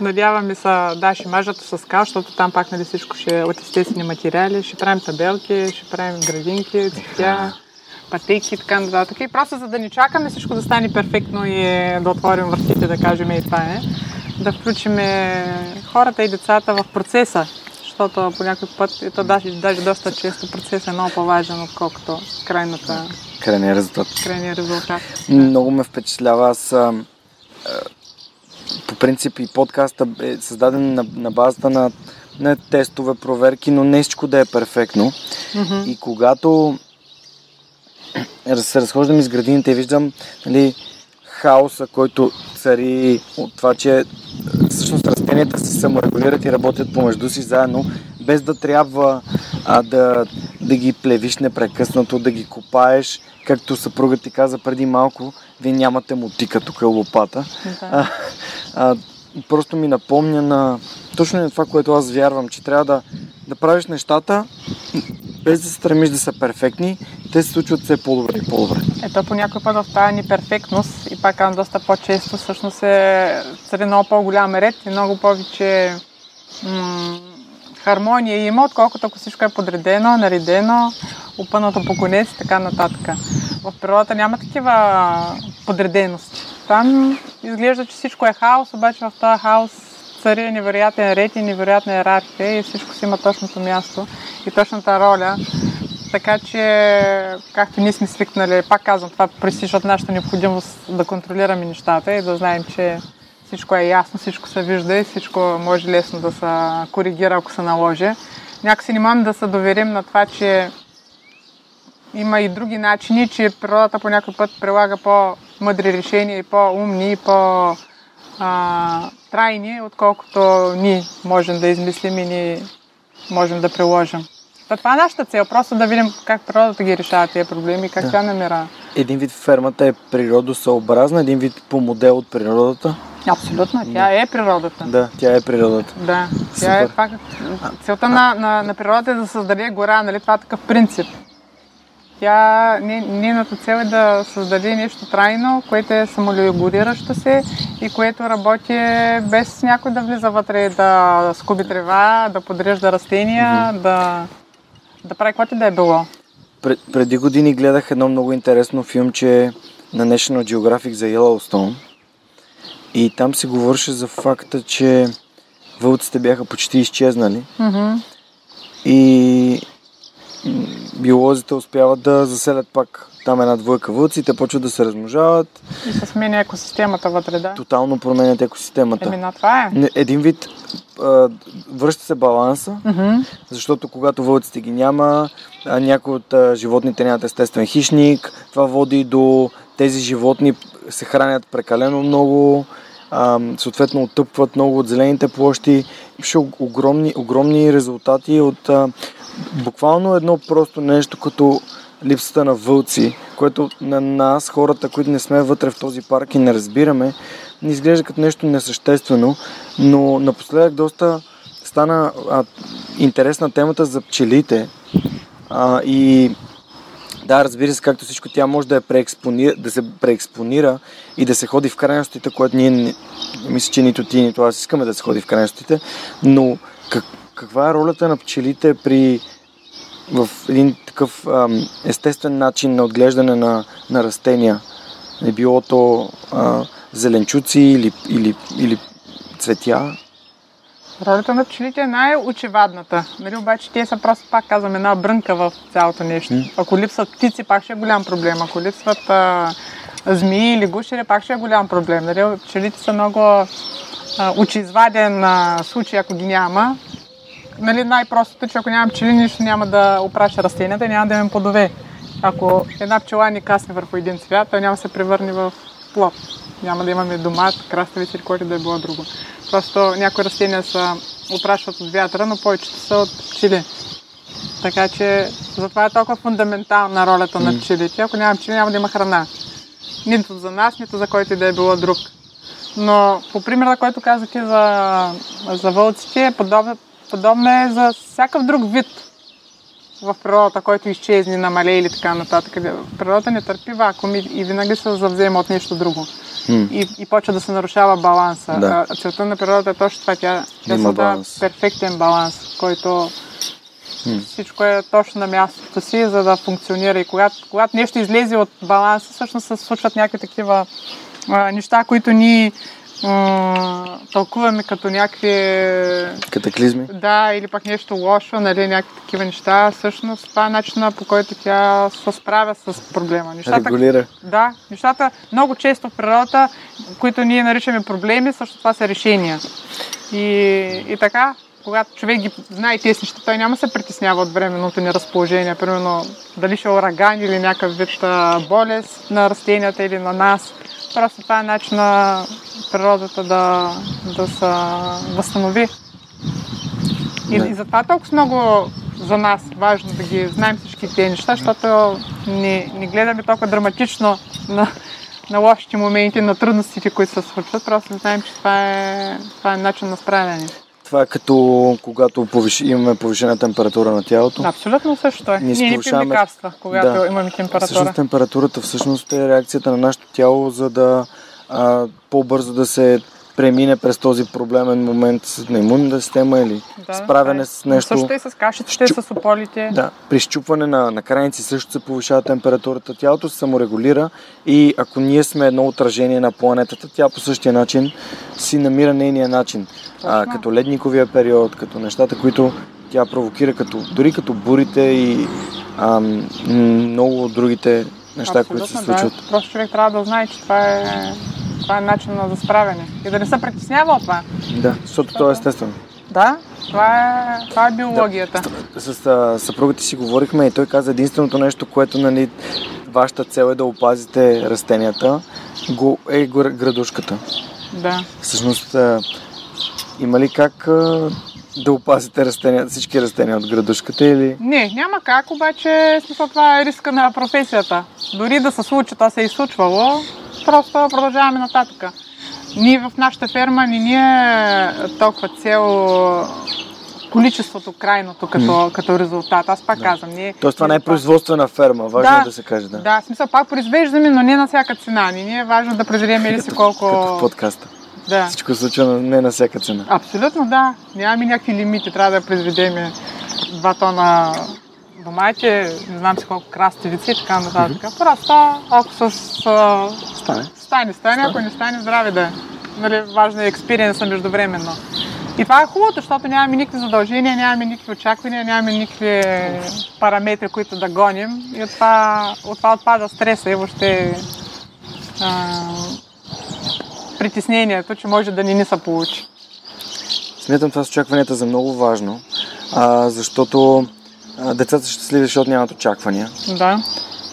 Надяваме се, да, ще мажата с скал, защото там пак нали, всичко ще е от естествени материали. Ще правим табелки, ще правим градинки, цветя, пътеки и така нататък. И просто за да не чакаме всичко да стане перфектно и да отворим вратите, да кажем и това е, да включим хората и децата в процеса. Защото по някой път, и то даже, даже доста често процесът е много по-важен, отколкото крайната,
Крайният резултат.
крайния резултат.
Много ме впечатлява. Аз а, по принцип и подкаста е създаден на, на базата на, на тестове, проверки, но не всичко да е перфектно.
Мгм.
И когато се разхождам из градините и виждам нали, хаоса, който цари от това, че всъщност растенията се саморегулират и работят помежду си заедно, без да трябва а, да, да ги плевиш непрекъснато, да ги копаеш, както съпруга ти каза преди малко, вие нямате мотика, тук е лопата.
Да.
А, а, просто ми напомня на точно на това, което аз вярвам, че трябва да, да правиш нещата без да се стремиш да са перфектни, те се случват все по-добре и по-добре.
Ето по някой път в тази неперфектност и пак казвам доста по-често всъщност е цари много по-голям ред и много повече м- хармония има, отколкото ако всичко е подредено, наредено, опънато по конец и така нататък. В природата няма такива подредености. Там изглежда, че всичко е хаос, обаче в този хаос цари невероятен ред и невероятна иерархия и всичко си има точното място и точната роля. Така че, както ние сме свикнали, пак казвам, това пресича от нашата необходимост да контролираме нещата и да знаем, че всичко е ясно, всичко се вижда и всичко може лесно да се коригира, ако се наложи. Някакси не можем да се доверим на това, че има и други начини, че природата по някой път прилага по-мъдри решения и по-умни и по-трайни, отколкото ние можем да измислим и ние можем да приложим. Та това е нашата цел, просто да видим как природата ги решава тези проблеми, как
Да.
тя намира.
Един вид фермата е природосъобразна, един вид по модел от природата.
Абсолютно, тя е природата.
Да, тя е природата.
Да, тя е
Супер.
това. Целта на, на, на природата е да създаде гора, нали? Това е такъв принцип. Тя, не- нейната цел е да създаде нещо трайно, което е саморегулиращо се и което работи без някой да влиза вътре, да скуби трева, да подрежда растения, да, да прави каквото да е било.
Пред, преди години гледах едно много интересно филмче на National Geographic за Yellowstone. И там се говореше за факта, че вълците бяха почти изчезнали.
Мгм.
И биолозите успяват да заселят пак там една двойка вълци, те почват да се размножават,
И се сменя екосистемата вътре, да.
тотално променят екосистемата.
Еми на това е.
Един вид а, връща се баланса,
Мгм.
защото когато вълците ги няма, някои от а, животните нямат естествен хищник, това води до тези животни се хранят прекалено много, съответно оттъпват много от зелените площи. Имаше огромни, огромни резултати от буквално едно просто нещо като липсата на вълци, което на нас, хората, които не сме вътре в този парк и не разбираме, ни изглежда като нещо несъществено, но напоследък доста стана а, интересна темата за пчелите. А, и да, разбира се, както всичко, тя може да, е преекспонира, да се преекспонира и да се ходи в крайностите, което ние мисля, че нито ти, нито аз искаме да се ходи в крайностите, но как, каква е ролята на пчелите при в един такъв ам, естествен начин на отглеждане на, на растения? Не било то а, зеленчуци или, или, или цветя?
Ролята на пчелите е най-очевадната. Нали, обаче те са просто, пак казвам, една брънка в цялото нещо. Ако липсват птици, пак ще е голям проблем. Ако липсват а, змии или гушери, пак ще е голям проблем. Нали, пчелите са много а, очеизваден а, случай, ако ги няма. Нали, най-простото, че ако няма пчели, нищо няма да опраши растенията няма да им плодове. Ако една пчела ни касне върху един цвят, той няма да се превърне в плод. Няма да имаме домат, краставица или което да е било друго. Просто някои растения се опрашват от вятъра, но повечето са от пчели. Така че затова е толкова фундаментална ролята на пчелите. Ако няма пчели, няма да има храна. Нито за нас, нито за който и да е било друг. Но по примера, който казахте за, за вълците, подобно, подобно е за всякакъв друг вид в природата, който изчезне, намалее или така нататък. Природата не търпи вакуум и, и винаги се завзема от нещо друго. И, и почва да се нарушава баланса.
Да.
А, Целта на природата е точно това. Тя, създава перфектен баланс, който
М.
всичко е точно на мястото си, за да функционира. И когато, когато нещо излезе от баланса, всъщност се случват някакви такива а, неща, които ние м- тълкуваме като някакви
Катаклизми?
да, или пък нещо лошо, нали, някакви такива неща. Всъщност това е начина по който тя се справя с проблема. Нещата,
Регулира.
да, нещата много често в природата, които ние наричаме проблеми, също това са решения. И, и така, когато човек ги знае тези неща, той няма се притеснява от временното ни разположение. Примерно, дали ще е ураган или някакъв вид болест на растенията или на нас. Просто това е начин на природата да, да се възстанови. И,
Да.
и затова толкова много за нас важно да ги знаем всички тези неща, защото не, не гледаме толкова драматично на, на лошите моменти, на трудностите, които се случват. Просто знаем, че това е, това е начин на справяне.
Това е като когато повиш... имаме повишена температура на тялото.
Абсолютно също е.
Ние
Ние
повишаваме-
лекарства, когато
Да.
имаме температура.
Всъщност температурата всъщност е реакцията на нашето тяло, за да а, по-бързо да се премине през този проблемен момент с- на имунната система или
Да,
справяне
това е.
с нещо.
Също и с кашиците,
Щу-
с ополите.
Да, при щупване на, на крайници също се повишава температурата. Тялото се саморегулира и ако ние сме едно отражение на планетата, тя по същия начин си намира нейния начин. А, като ледниковия период, като нещата, които тя провокира, като, дори като бурите и ам, много другите неща, които се
Абсолютно,
случват.
Да. Просто човек трябва да знае, че това е, това е начин на за справяне. И да не се притеснява от това.
Да, защото то е естествено.
Да, това е, това е биологията.
С а, съпругата си говорихме и той каза единственото нещо, което нали, вашата цел е да опазите растенията, го, е гр- градушката.
Да.
Всъщност, има ли как да опазите растения, всички растения от градушката или...
Не, няма как, обаче смисъл, това е риска на професията. Дори да се случи, то се е случвало, просто продължаваме нататък. Ние в нашата ферма не ни е толкова цел количеството крайното като, като резултат. Аз пак казвам. Ние,
Тоест това не е производствена ферма, важно е да се каже, да.
Да, смисъл пак произвеждаме, но не на всяка цена. Не ни е важно да произведем или си колко...
като в подкаста.
Да.
Всичко на- не на всяка цена.
Абсолютно да. Нямаме някакви лимити. Трябва да произведем 2 тона домати, не знам си колко краставици и така нататък. Просто ако с...
Стане.
Стане, стане, ако не стане, здраве да е. Нали, важно е експириенса междувременно. И това е хубавото, защото нямаме никакви задължения, нямаме никакви очаквания, нямаме никакви параметри, които да гоним. И от това, от това отпада стреса и въобще а, притеснението, че може да не ни се получи.
Смятам това с очакванията за много важно, а, защото а, децата са щастливи, защото нямат очаквания.
Да.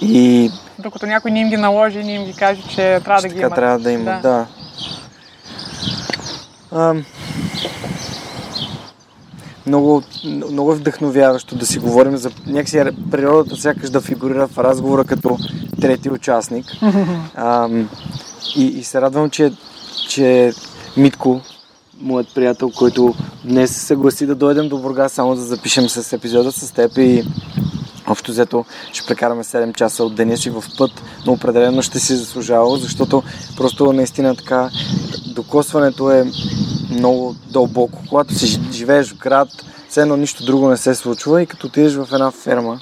И
Докато някой не им ги наложи, не им ги каже, че трябва да ги имат.
трябва да имат, да. А, много, много е вдъхновяващо да си говорим за някакси природата сякаш да фигурира в разговора като трети участник. А, и, и се радвам, че, че Митко, моят приятел, който днес се съгласи да дойдем до Бургас само да запишем с епизода с теб и Общо взето ще прекараме 7 часа от деня си в път, но определено ще си заслужава, защото просто наистина така докосването е много дълбоко. Когато си живееш в град, все едно нищо друго не се случва и като отидеш в една ферма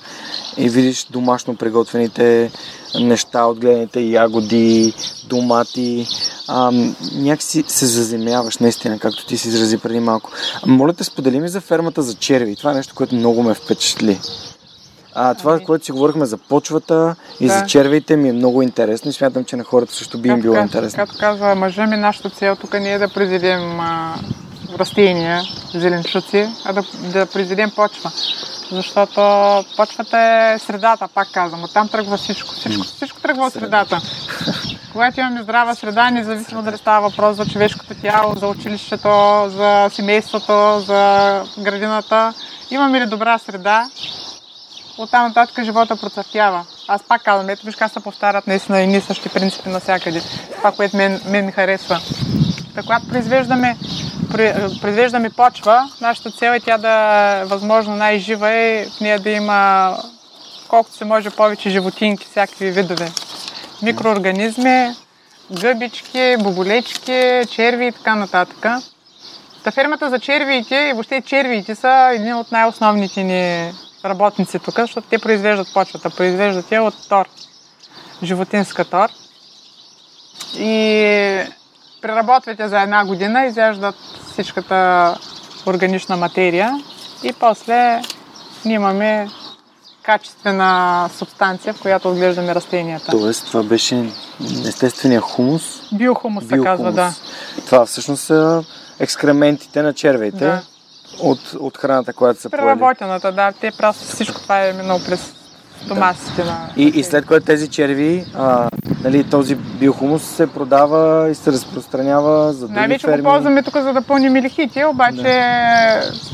и видиш домашно приготвените неща, отгледаните ягоди, домати, ам, някакси се заземяваш наистина, както ти си изрази преди малко. А, моля те, сподели ми за фермата за черви. Това е нещо, което много ме впечатли. А, това,
Ами.
което си говорихме за почвата и
Да.
за червите ми е много интересно и смятам, че на хората също би им било интересно.
Както казва мъжа ми, нашата цел тук не е да а, растения, зеленчуци, а да, да произведем почва. Защото почвата е средата, пак казвам. Оттам тръгва всичко. Всичко, всичко тръгва от средата. Когато имаме здрава среда, независимо дали става въпрос за човешкото тяло, за училището, за семейството, за градината, имаме ли добра среда, оттам нататък живота процъфтява. Аз пак казвам, ето виж как се повтарят наистина едни и същи принципи навсякъде. Това, което мен, мен ми харесва. Та, когато произвеждаме, произвеждаме почва, нашата цел е тя да е възможно най-жива и в нея да има колкото се може повече животинки, всякакви видове. Микроорганизми, гъбички, боболечки, черви и така нататък. Та фермата за червиите и въобще червиите са едни от най-основните ни работници тук, защото те произвеждат почвата. Произвеждат я от тор, животинска тор. И преработват я за една година, изяждат всичката органична материя и после ние имаме качествена субстанция, в която отглеждаме растенията.
Тоест, това беше естествения хумус,
Биохумус се казва, да.
Това всъщност са екскрементите на червеите
Да.
от, от храната, която са поели.
Преработената, да. Те просто всичко това е минало през стомасите на...
И, и след което тези черви, а, нали, този биохумус се продава и се разпространява за други
Най-вече
ферми.
го ползваме тук, за да пълним лихите, обаче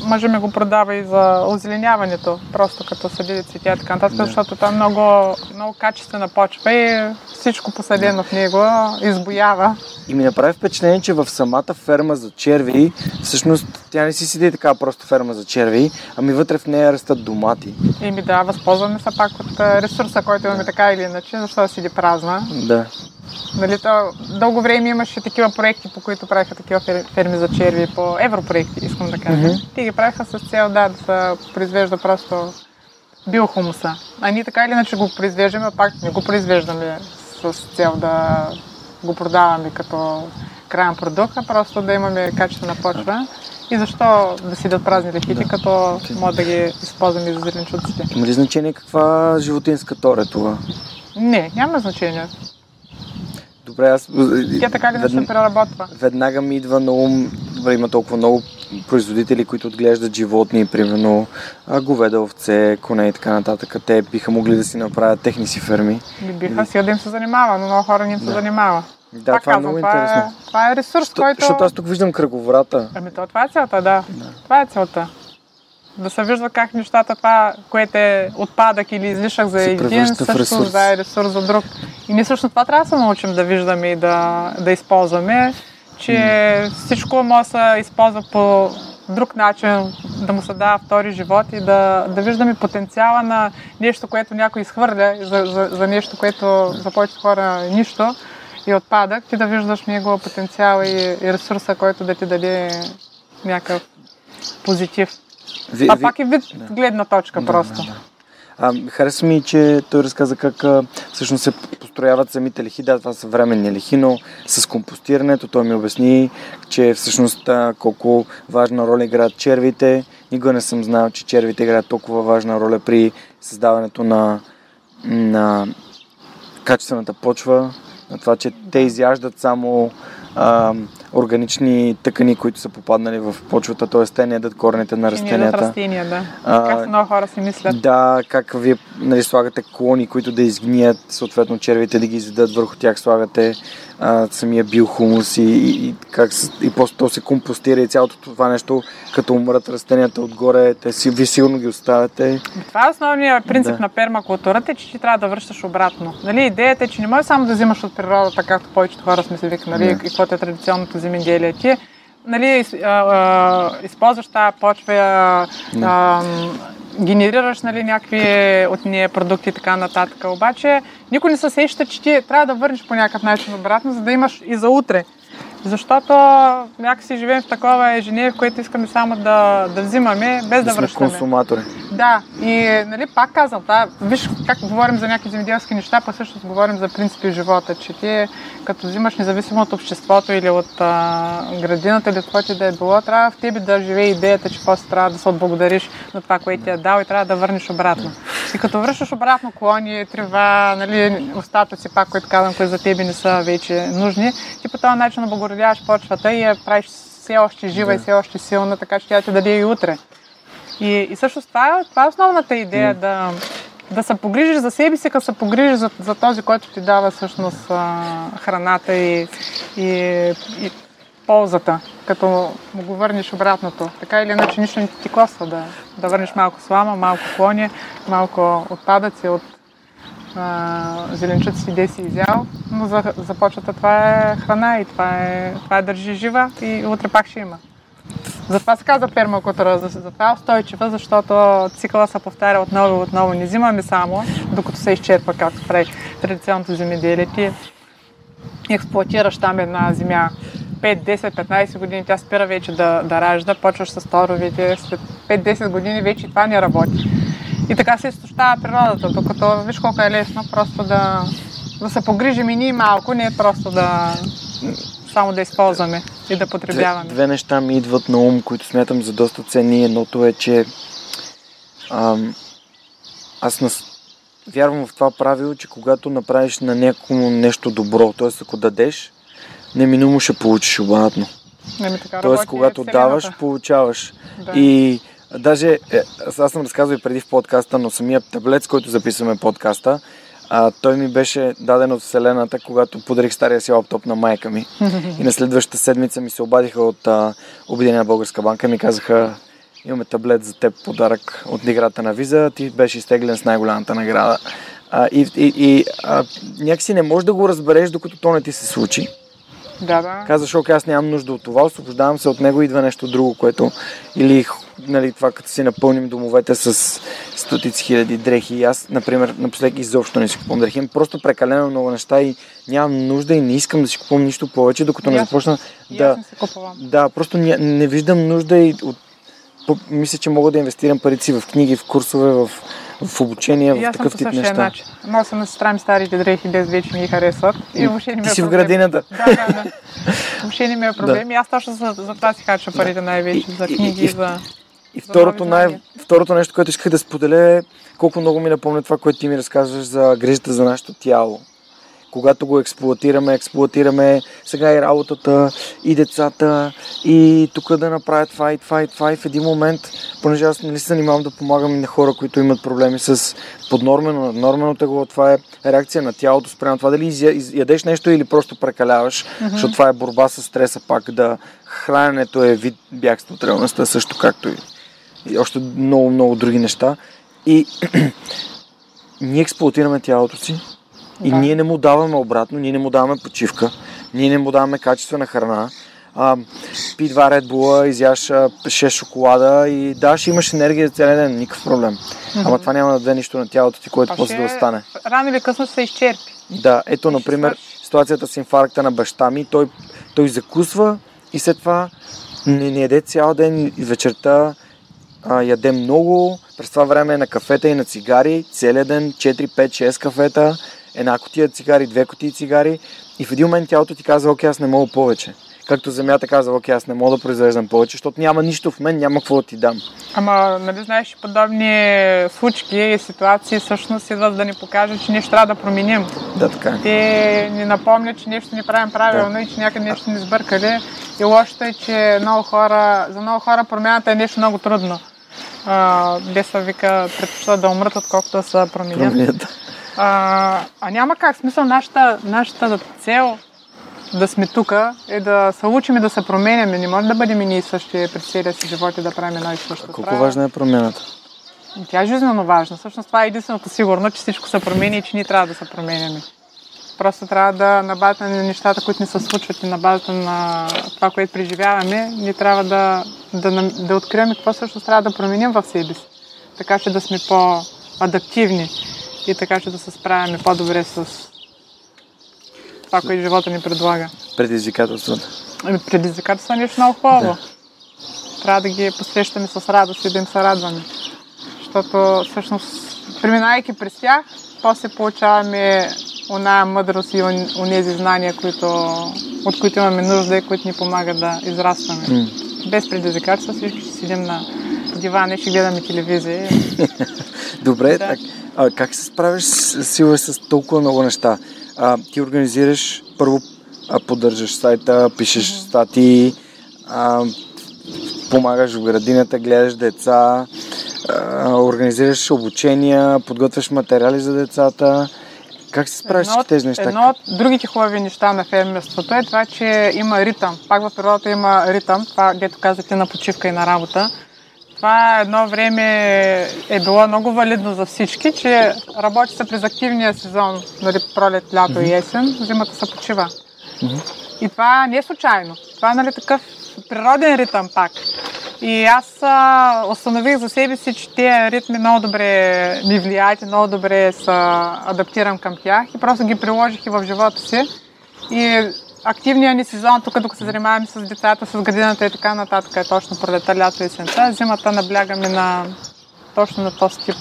мъжа ми го продава и за озеленяването, просто като съдили цветя и така нататък,
Да.
защото там много, много качествена почва и всичко посадено в него избоява.
И ми направи впечатление, че в самата ферма за черви, всъщност тя не си седи така просто ферма за черви, ами вътре в нея растат домати.
И ми да, възползваме се пак от а, ресурса, който имаме така или иначе, защо да седи празна.
Да.
Нали, то, дълго време имаше такива проекти, по които правиха такива фер- ферми за черви, по европроекти, искам да кажа.
Мгм.
Те ги правиха с цел да, да се произвежда просто биохумуса. А ние така или иначе го произвеждаме, а пак не го произвеждаме с цел да го продаваме като крайен продукт, а просто да имаме качествена почва. И защо да седят празни лехите,
Да.
като може да ги използваме и за зеленчуците?
Има ли значение каква животинска тор е това?
Не, няма значение.
Добре, аз...
Тя така или иначе се преработва.
веднага ми идва на ум, добре, има толкова много производители, които отглеждат животни, примерно говеда, овце, коне и така нататък. Те биха могли да си направят техни си ферми.
Би биха си да им се занимава, но много хора не им се
Да.
занимава.
Да,
Пак
това е
казвам,
много
това
интересно.
Е, това е ресурс,
Що-
който...
Защото аз тук виждам кръговрата.
Ами то, това е целта, да.
Да.
Това е целта. Да се вижда как нещата, това, което е отпадък или излишък за
Се
един, също
ресурс.
да е ресурс за друг. И ние всъщност това трябва да се научим да виждаме и да, да използваме, че всичко може да се използва по друг начин, да му се дава втори живот и да, да виждаме потенциала на нещо, което някой изхвърля, за, за, за нещо, което за повечето хора е нищо и отпадък, ти да виждаш неговия потенциал и, и ресурса, който да ти даде някакъв позитив.
Ви,
Това
ви-
пак е вид
да.
гледна точка
Да,
просто.
да, да. А, хареса ми, че той разказа как а, всъщност се построяват самите лихи. Да, това са временни лихи, но с компостирането той ми обясни, че всъщност а, колко важна роля играят червите. Никога не съм знал, че червите играят толкова важна роля при създаването на, на качествената почва, на това, че те изяждат само а, органични тъкани, които са попаднали в почвата, т.е. те не ядат корените на растенията.
Не растения, да. А, как много хора си мислят.
Да, как вие нали, слагате клони, които да изгният, съответно червите да ги изядат, върху тях слагате а, самия биохумус и, и, и, как, и после то се компостира и цялото това нещо, като умрат растенията отгоре, те си, ви сигурно ги оставяте.
Това е основният принцип да. на пермакултурата, че ти трябва да връщаш обратно. Нали, идеята е, че не можеш само да взимаш от природата, както повечето хора сме си нали, и каквото е традиционното земеделие. Ти нали, а, а, използваш тази почва, а, а, генерираш нали, някакви от нея продукти и така нататък. Обаче никой не се сеща, че ти трябва да върнеш по някакъв начин обратно, за да имаш и за утре. Защото някакси живеем в такова ежедневие, в което искаме само да, да взимаме, без да, да връщаме.
консуматори.
Да, и нали, пак казвам, да, виж как говорим за някакви земеделски неща, па също говорим за принципи в живота, че ти като взимаш независимо от обществото или от а, градината или от което да е било, трябва в тебе да живее идеята, че после трябва да се отблагодариш на това, което ти е дал и трябва да върнеш обратно. И като връщаш обратно клони, трева, нали, остатъци, пак, които казвам, които за тебе не са вече нужни, ти по този начин облагородяваш почвата и я правиш все още жива да. и все още силна, така че тя ти даде и утре. И, и също това е, това е основната идея, mm. да, да се погрижиш за себе си, като се погрижиш за, за този, който ти дава всъщност храната и, и, и ползата, като му го върнеш обратното. Така или иначе нищо не ти коства да, да върнеш малко слама, малко клони, малко отпадъци от зеленчуци, де си изял, но за, за почвата това е храна и това е, това е държи жива и утре пак ще има. Затова се казва пермакултура, затова е устойчива, защото цикъла се повтаря отново и отново. Не взимаме само, докато се изчерпа, както прави традиционното земеделие. Ти експлуатираш там една земя 5, 10, 15 години, тя спира вече да, да ражда, почваш с торовете, след 5-10 години вече това не работи. И така се изтощава природата, докато виж колко е лесно просто да, да се погрижим и ние малко, не е просто да само да използваме и да потребяваме.
Две, две неща ми идват на ум, които смятам за доста ценни. Едното е, че ам, аз нас... вярвам в това правило, че когато направиш на някому нещо добро, т.е. ако дадеш, неминуемо ще получиш обратно. Тоест, когато даваш, получаваш. Да. И даже, е, аз съм разказвал и преди в подкаста, но самия таблет, с който записваме подкаста, а, той ми беше даден от Вселената, когато подарих стария си лаптоп на майка ми. И на следващата седмица ми се обадиха от а, Обединена българска банка и ми казаха имаме таблет за теб подарък от играта на виза, ти беше изтеглен с най-голямата награда. А, и и, и а, някакси не можеш да го разбереш, докато то не ти се случи.
Да, да.
Казваш, окей, аз нямам нужда от това, освобождавам се от него, идва нещо друго, което или нали, това като си напълним домовете с стотици хиляди дрехи. И аз, например, напоследък изобщо не си купувам дрехи. Просто прекалено много неща и нямам нужда и не искам да си купувам нищо повече, докато не започна
да...
Да, просто не, не виждам нужда и от мисля, че мога да инвестирам парите си в книги, в курсове, в, в обучение, в такъв тип неща. Начин.
Нося на сестра ми старите дрехи, без вече ми ги харесват. И въобще не ми
е си в градината.
Да, да, да. Въобще не ми е проблем. Да. И аз точно за, за това си харча парите най-вече, за книги, и, за...
И второто, най- второто нещо, което исках да споделя е колко много ми напомня това, което ти ми разказваш за грижата за нашето тяло когато го експлуатираме, експлуатираме сега и работата, и децата, и тук да направят това и това и това. И в един момент, понеже аз не се занимавам да помагам на хора, които имат проблеми с поднормено, наднормено тегло, това е реакция на тялото спрямо това дали ядеш нещо или просто прекаляваш, mm-hmm. защото това е борба с стреса пак да храненето е вид бягство от реалността, също както и, и още много, много други неща. И ние експлуатираме тялото си, и да. ние не му даваме обратно, ние не му даваме почивка, ние не му даваме качествена храна. А, пи два Red Bull, изяш 6 шоколада и да, ще имаш енергия за целия ден, никакъв проблем. Mm-hmm. Ама това няма да даде нищо на тялото ти, което а после ще... да остане.
Рано или късно се изчерпи.
Да, ето, например, ситуацията с инфаркта на баща ми, той, той закусва и след това не, не яде цял ден и вечерта а, яде много, през това време на кафета и на цигари, целият ден 4, 5, 6 кафета, една котия цигари, две котии цигари и в един момент тялото ти казва, окей, аз не мога повече. Както земята казва, окей, аз не мога да произвеждам повече, защото няма нищо в мен, няма какво да ти дам.
Ама, нали знаеш, подобни случки и ситуации всъщност идват да ни покажат, че нещо трябва да променим.
Да, така. е.
Те ни напомнят, че нещо не правим правилно и че някъде нещо ни сбъркали. И лошото е, че много хора, за много хора промяната е нещо много трудно. А, Деса вика, предпочитат да умрат, отколкото да се променят.
Променят.
А, а няма как. Смисъл, нашата, нашата цел да сме тук е да се учим и да се променяме. Не може да бъдем и ние същи през целия си живот и да правим едно и също.
Колко
е-
важна е промяната?
Тя е жизненно важна. Всъщност това е единственото сигурно, че всичко се променя и че ние трябва да се променяме. Просто трябва да на базата на нещата, които ни се случват и на базата на това, което преживяваме, ние трябва да, да, нам- да открием какво всъщност трябва да променим в себе си. Така че да сме по-адаптивни и така че да се справяме по-добре с това, което живота ни предлага.
Предизвикателствата.
Ами, Предизвикателства е нещо много хубаво.
Да.
Трябва да ги посрещаме с радост и да им се радваме. Защото всъщност, преминайки през тях, после получаваме оная мъдрост и он- онези знания, които, от които имаме нужда и които ни помагат да израстваме.
М.
Без предизвикателства всички ще седим на дивана и ще гледаме телевизия.
Добре,
Да.
так, а, как се справиш с, сила с толкова много неща? А, ти организираш, първо а, поддържаш сайта, пишеш статии, а, помагаш в градината, гледаш деца, организираш обучения, подготвяш материали за децата. Как се справиш с тези неща?
Едно от другите хубави неща на фермерството е това, че има ритъм. Пак в природата има ритъм, това, дето казахте на почивка и на работа. Това едно време е било много валидно за всички, че работи се през активния сезон, нали, пролет, лято и есен, зимата се почива. И това не е случайно. Това е нали, такъв природен ритъм пак. И аз а, установих за себе си, че тези ритми много добре ми влияят и много добре се адаптирам към тях и просто ги приложих и в живота си. И активният ни сезон, тук докато се занимаваме с децата, с градината и така нататък, е точно пролета, лято и есента. Зимата наблягаме на точно на този тип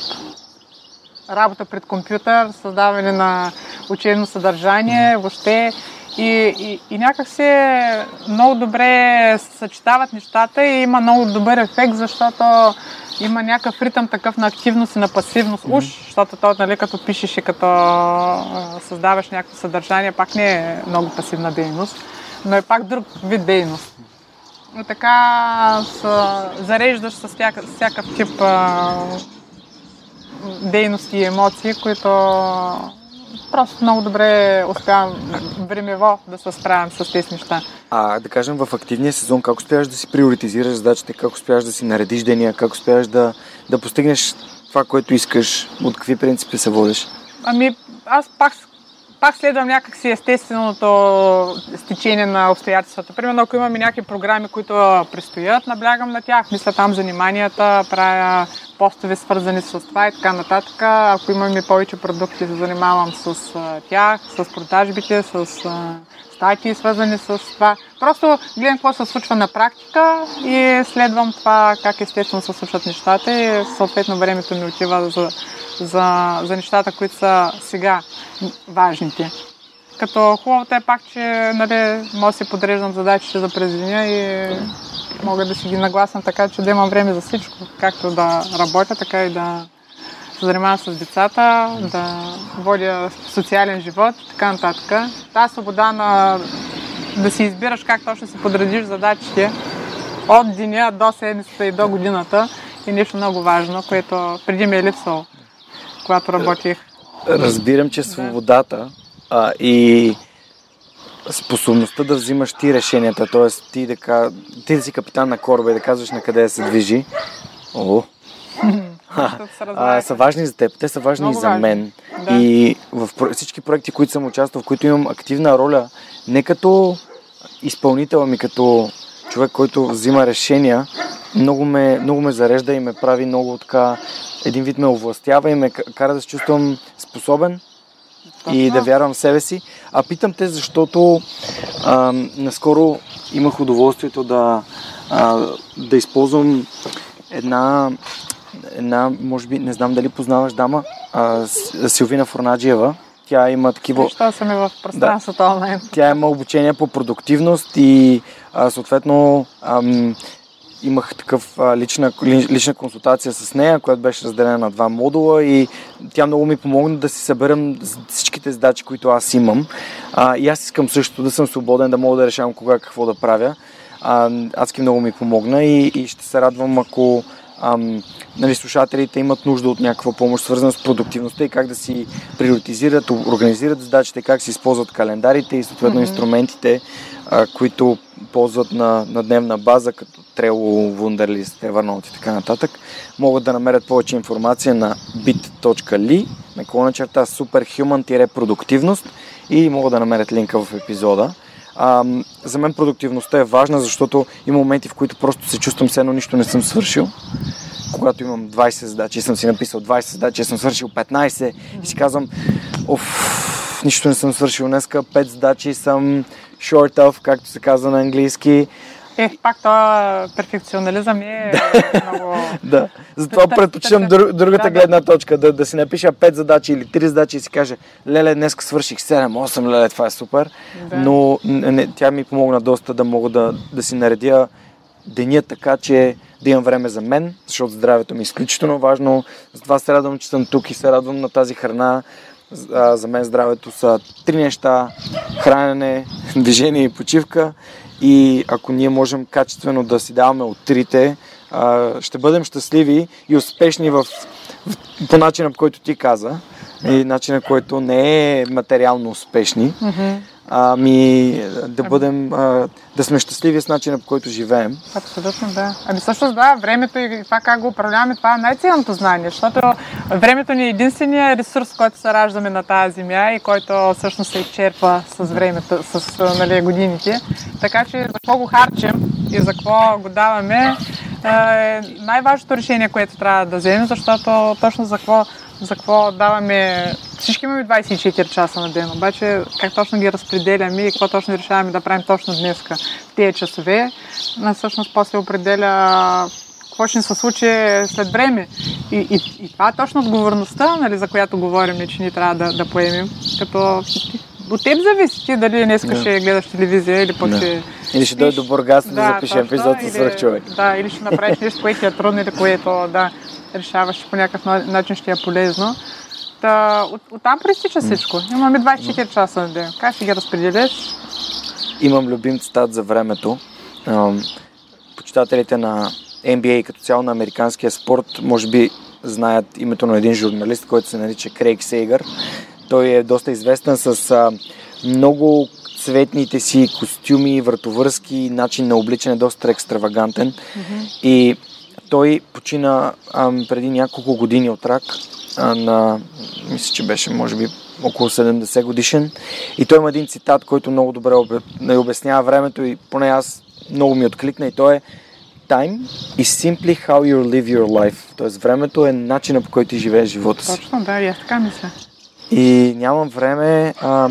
работа пред компютър, създаване на учебно съдържание, въобще. И, и, и някак се много добре съчетават нещата и има много добър ефект, защото има някакъв ритъм такъв на активност и на пасивност. Уж, защото то, нали, като пишеш и като създаваш някакво съдържание, пак не е много пасивна дейност, но е пак друг вид дейност. И така се зареждаш с всяка- всякакъв тип а, дейности и емоции, които просто много добре успявам времево да се справям с тези неща.
А да кажем в активния сезон, как успяваш да си приоритизираш задачите, как успяваш да си наредиш деня, как успяваш да, да постигнеш това, което искаш, от какви принципи се водиш?
Ами, аз пак, пак следвам някакси естественото стечение на обстоятелствата. Примерно, ако имаме някакви програми, които предстоят, наблягам на тях. Мисля там заниманията, правя постове свързани с това и така нататък. Ако имаме повече продукти, се занимавам с тях, с продажбите, с статии, свързани с това. Просто гледам какво се случва на практика и следвам това как естествено се случват нещата и съответно времето ми отива за, за, за нещата, които са сега важните. Като хубавото е пак, че нали, може да си подреждам задачите за през деня и мога да си ги нагласам така, че да имам време за всичко. Както да работя, така и да се занимавам с децата, да водя социален живот и така нататък. Тази свобода на да си избираш как точно си подредиш задачите от деня до седмицата и до годината е нещо много важно, което преди ми е липсвало, когато работих.
Разбирам, че свободата а, и способността да взимаш ти решенията, т.е. Ти, да, ти да си капитан на кораба и да казваш на къде да се движи, о, а, са важни за теб, те са важни
Много
и за
важни.
мен.
Да.
И в всички проекти, които съм участвал, в които имам активна роля, не като изпълнител, ами като човек, който взима решения, много ме, много ме зарежда и ме прави много така, един вид ме овластява и ме кара да се чувствам способен и да вярвам в себе си. А питам те, защото а, наскоро имах удоволствието да, а, да използвам една, една, може би, не знам дали познаваш дама, а, Силвина Форнаджиева. Тя има такива...
Защо съм в пространството да. онлайн?
Тя има обучение по продуктивност и а, съответно ам, имах такъв а, лична, лична консултация с нея, която беше разделена на два модула и тя много ми помогна да си съберем всичките задачи, които аз имам. А, и аз искам също да съм свободен, да мога да решавам кога какво да правя. А, адски много ми помогна и, и ще се радвам, ако ам, нали, слушателите имат нужда от някаква помощ, свързана с продуктивността и как да си приоритизират, организират задачите, как си използват календарите и съответно mm-hmm. инструментите, а, които ползват на, на дневна база, като Trello, Wunderlist, Evernote и така нататък, могат да намерят повече информация на bit.ly, наклона черта superhuman-продуктивност и могат да намерят линка в епизода. А, за мен продуктивността е важна, защото има моменти, в които просто се чувствам все едно нищо не съм свършил. Когато имам 20 задачи съм си написал 20 задачи, съм свършил 15 и си казвам, оф, нищо не съм свършил днеска, 5 задачи съм short of, както се казва на английски.
Е, пак това перфекционализъм е много...
да, затова предпочитам другата гледна точка, да, да си напиша 5 задачи или 3 задачи и си кажа, леле, днес свърших 7-8, леле, това е супер. Да. Но не, тя ми помогна доста да мога да, да си наредя деня така, че да имам време за мен, защото здравето ми е изключително важно. Затова се радвам, че съм тук и се радвам на тази храна. За мен здравето са три неща. Хранене, движение и почивка. И ако ние можем качествено да си даваме от трите, ще бъдем щастливи и успешни в, по начина, по който ти каза. И начина, който не е материално успешни. Mm-hmm ами да бъдем, а, да сме щастливи с начина по който живеем.
Абсолютно, да. Ами също да, времето и това как го управляваме, това е най-ценното знание, защото времето ни е единствения ресурс, който се раждаме на тази земя и който всъщност се изчерпва с времето, с нали, годините. Така че за какво го харчим и за какво го даваме е най-важното решение, което трябва да вземем, защото точно за какво за какво даваме... Всички имаме 24 часа на ден, обаче как точно ги разпределяме и какво точно решаваме да правим точно днеска в тези часове, всъщност после определя какво ще се случи след време. И, и, и това е точно отговорността, нали, за която говорим, че ни трябва да, да поемем. Като от теб зависи ти дали днес yeah. ще гледаш телевизия или пък ще...
Или ще дойде до Бургас да, да запише епизод с свърх човек.
Да, или ще направиш нещо, което ти е трудно или което, да решаваш по някакъв начин ще е полезно. Та, от, оттам пристича всичко. Имаме 24 часа на ден. Как ще ги разпределиш?
Имам любим цитат за времето. Почитателите на NBA като цяло на американския спорт, може би знаят името на един журналист, който се нарича Крейг Сейгър. Той е доста известен с а, много цветните си костюми, вратовръзки, начин на обличане, доста екстравагантен. Mm-hmm. И той почина а, преди няколко години от рак а, на, мисля, че беше може би около 70 годишен. И той има един цитат, който много добре обяснява времето и поне аз много ми откликна и то е Time is simply how you live your life. Тоест времето е начина по който ти живееш живота си.
Точно, да, я така мисля.
И нямам време... А,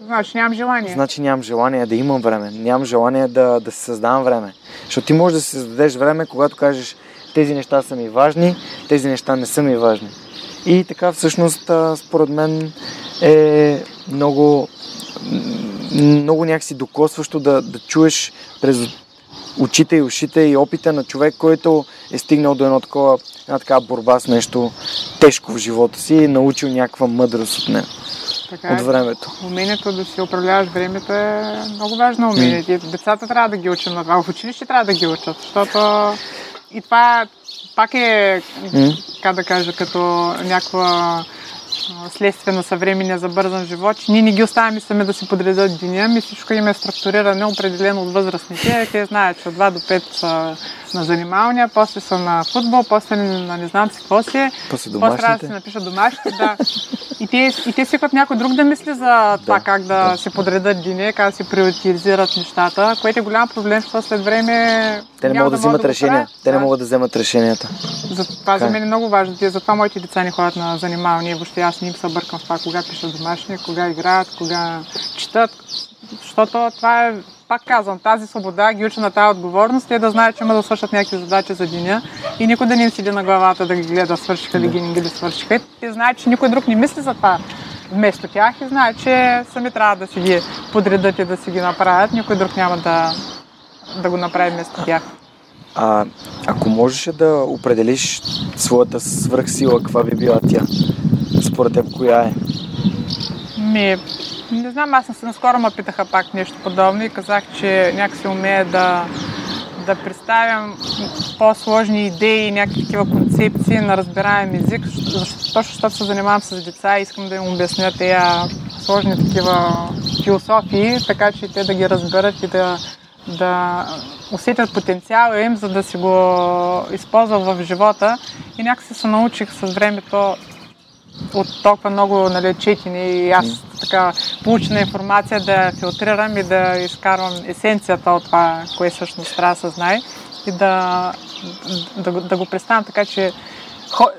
Значи нямам желание.
Значи нямам желание да имам време. Нямам желание да, да се създавам време. Защото ти можеш да си създадеш време, когато кажеш тези неща са ми важни, тези неща не са ми важни. И така всъщност според мен е много, много някакси докосващо да, да чуеш през очите и ушите и опита на човек, който е стигнал до едно такова, една такава борба с нещо тежко в живота си и е научил някаква мъдрост от него. Така от е. времето.
Умението да си управляваш времето е много важно умение. Mm. Децата трябва да ги учим на това. В училище трябва да ги учат, защото и това пак е, mm. как да кажа, като някаква следствие на съвременния забързан живот, че ние не ги оставяме сами да си подредат деня, ми всичко им е структурирано определено от възрастните. Те знаят, че от 2 до 5 са на занималния, после са на футбол, после на не знам си какво си е.
После.
После трябва да си напишат домашните, да. И те, и те си някой друг да мисли за това да, как да, да. се подредат деня, как да се приоритизират нещата, което е голям проблем, защото след време
те не могат да, да вземат да решения. Те не могат да вземат решенията.
За, това за мен е много важно. Затова моите деца не ходят на занималния. Въобще аз не им се бъркам в това, кога пишат домашни, кога играят, кога четат. защото това е, пак казвам, тази свобода ги учи на тази отговорност, те да знаят, че има да свършат някакви задачи за деня и никой да не им седи на главата да ги гледа, свършиха ли ги, не ги свършиха. Те знаят, че никой друг не мисли за това вместо тях и знаят, че сами трябва да си ги подредат и да си ги направят. Никой друг няма да, да го направи вместо тях.
А ако можеше да определиш своята свръхсила, каква би била тя? Според теб, коя е?
Ми, не знам, аз съм наскоро ме питаха пак нещо подобно и казах, че някакси умея да, да представям по-сложни идеи, някакви такива концепции на разбираем език, точно защото се занимавам с деца и искам да им обясня тези сложни такива философии, така че те да ги разберат и да, да усетят потенциала им, за да си го използват в живота. И някакси се научих с времето от толкова много нали, четени и аз така получена информация да филтрирам и да изкарвам есенцията от това, кое всъщност трябва да се знае и да, да, да го представям така, че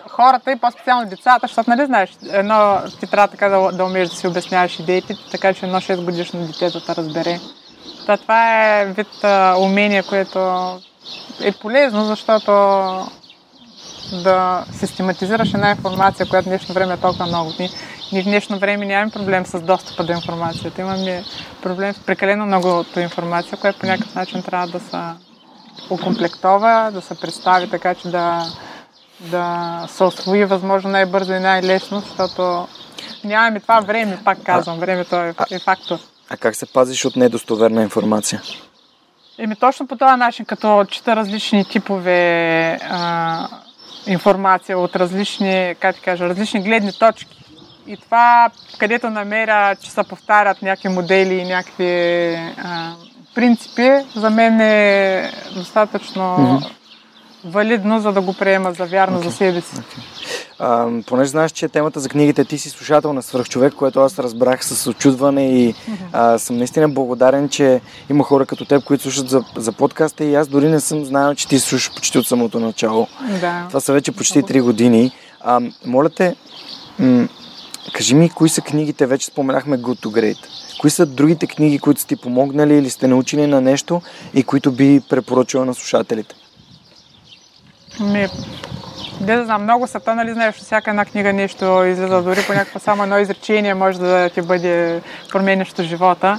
хората и по-специално децата, защото нали знаеш, едно ти трябва така да, да умееш да си обясняваш идеите, така че едно 6 годишно детето да разбере. Та, това е вид а, умение, което е полезно, защото да систематизираш една информация, която в днешно време е толкова много. Ние, ние в днешно време нямаме проблем с достъпа до информацията. Имаме проблем с прекалено многото информация, която по някакъв начин трябва да се окомплектова, да се представи така, че да, да се освои възможно най-бързо и най-лесно, защото нямаме това време, пак казвам. Времето е, е фактор.
А как се пазиш от недостоверна информация?
Еми точно по този начин, като чета различни типове а, информация от различни, как ти кажа, различни гледни точки. И това, където намеря, че се повтарят някакви модели и някакви а, принципи, за мен е достатъчно mm-hmm. Валидно, за да го приема за вярно okay. за себе си. Okay.
А, понеже знаеш, че темата за книгите ти си слушател на свръхчовек, което аз разбрах с очудване и а, съм наистина благодарен, че има хора като теб, които слушат за, за подкаста и аз дори не съм знаел, че ти слушаш почти от самото начало.
Да.
Това са вече почти 3 години. А, моля те, м- кажи ми, кои са книгите, вече споменахме Good to Great. Кои са другите книги, които сте ти помогнали или сте научили на нещо и които би препоръчала на слушателите?
Ми, да знам, много са, то нали знаеш, всяка една книга нещо излиза, дори по някакво само едно изречение може да ти бъде променящо живота.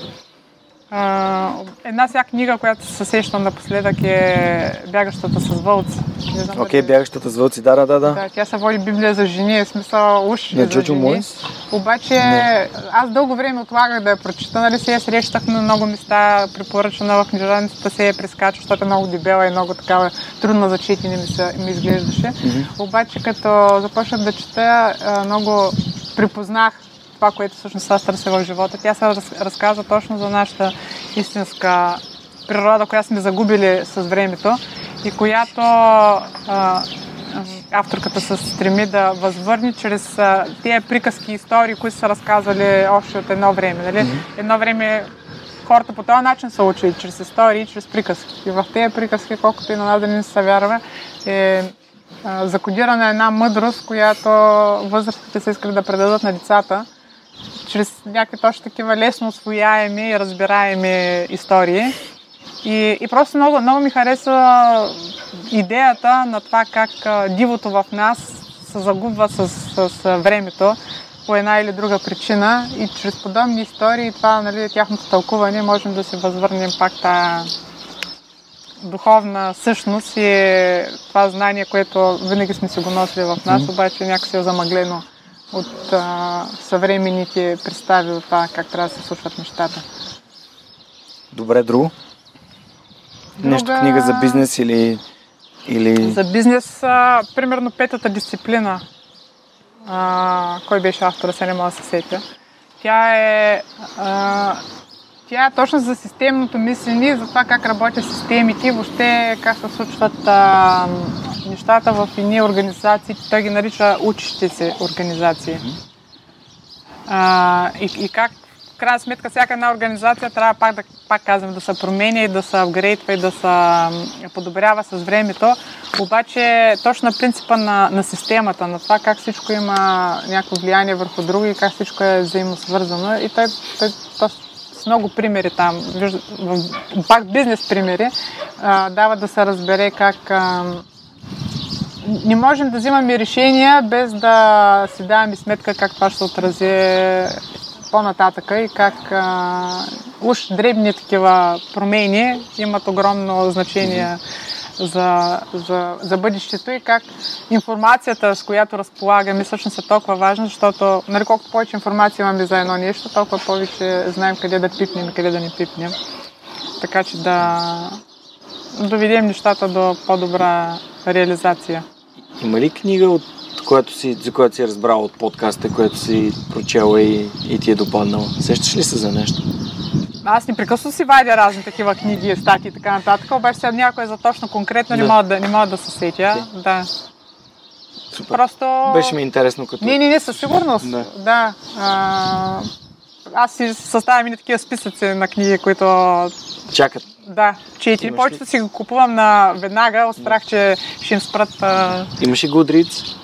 Една ся книга, която се сещам напоследък е Бягащата с вълци.
Окей, okay, Бягащата с вълци, да, да, да,
да. тя се води Библия за жени, в смисъл уж
Не, за жени. Мой?
Обаче не. аз дълго време отлагах да я прочита, нали се я срещах на много места, препоръчана в книжаницата се я прескача, защото е много дебела и много такава трудна за четене ми, се, ми изглеждаше. Mm-hmm. Обаче като започнах да чета, много припознах това, което всъщност аз търся в живота. Тя се разказва точно за нашата истинска природа, която сме загубили с времето и която а, авторката се стреми да възвърне чрез а, тези приказки и истории, които са разказвали още от едно време. Нали? Mm-hmm. Едно време хората по този начин са учили, чрез истории чрез приказки. И в тези приказки, колкото и на нас да не се вярва, е закодирана една мъдрост, която възрастите се искали да предадат на децата, чрез някакви точно такива лесно освояеми и разбираеми истории. И, и просто много, много ми хареса идеята на това как дивото в нас се загубва с, с, с времето по една или друга причина. И чрез подобни истории това, нали, тяхното тълкуване можем да се възвърнем пак тази духовна същност и това знание, което винаги сме си го носили в нас, обаче някакси е замъглено от а, съвременните представи от това как трябва да се случват нещата.
Добре, друго? Друга... Нещо книга за бизнес или... или...
За бизнес, а, примерно петата дисциплина. А, кой беше автора, се не мога да се сетя. Тя е, а, тя точно за системното мислене, за това как работят системите, въобще как се случват а, нещата в едни организации. Той ги нарича учещи се организации. А, и, и как в крайна сметка всяка една организация трябва пак да, пак казвам, да се променя и да се апгрейдва и да се подобрява с времето. Обаче точно на принципа на, на системата, на това как всичко има някакво влияние върху друго и как всичко е взаимосвързано. И той, той, той много примери там, пак бизнес примери, дава да се разбере как не можем да взимаме решения без да си даваме сметка как това ще се отрази по-нататъка и как уж дребни такива промени имат огромно значение за, за, за бъдещето и как информацията, с която разполагаме, всъщност е толкова важна, защото нали, колкото повече информация имаме за едно нещо, толкова повече знаем къде да пипнем и къде да не пипнем. Така че да доведем нещата до по-добра реализация.
Има ли книга, от която си, за която си е разбрал от подкаста, която си прочела и, и ти е допаднала? Сещаш ли се за нещо?
Аз непрекъснато си вадя разни такива книги, статии и така нататък, обаче сега някой за точно конкретно да. не, мога да, не мога да се сетя. Okay. Да.
Супер. Просто... Беше ми интересно като...
Не, не, не, със сигурност. Да. да. А, аз си съставям и такива списъци на книги, които...
Чакат.
Да, четири. Повечето си го купувам на веднага, от страх, че ще им спрат... А...
Имаш и Goodreads?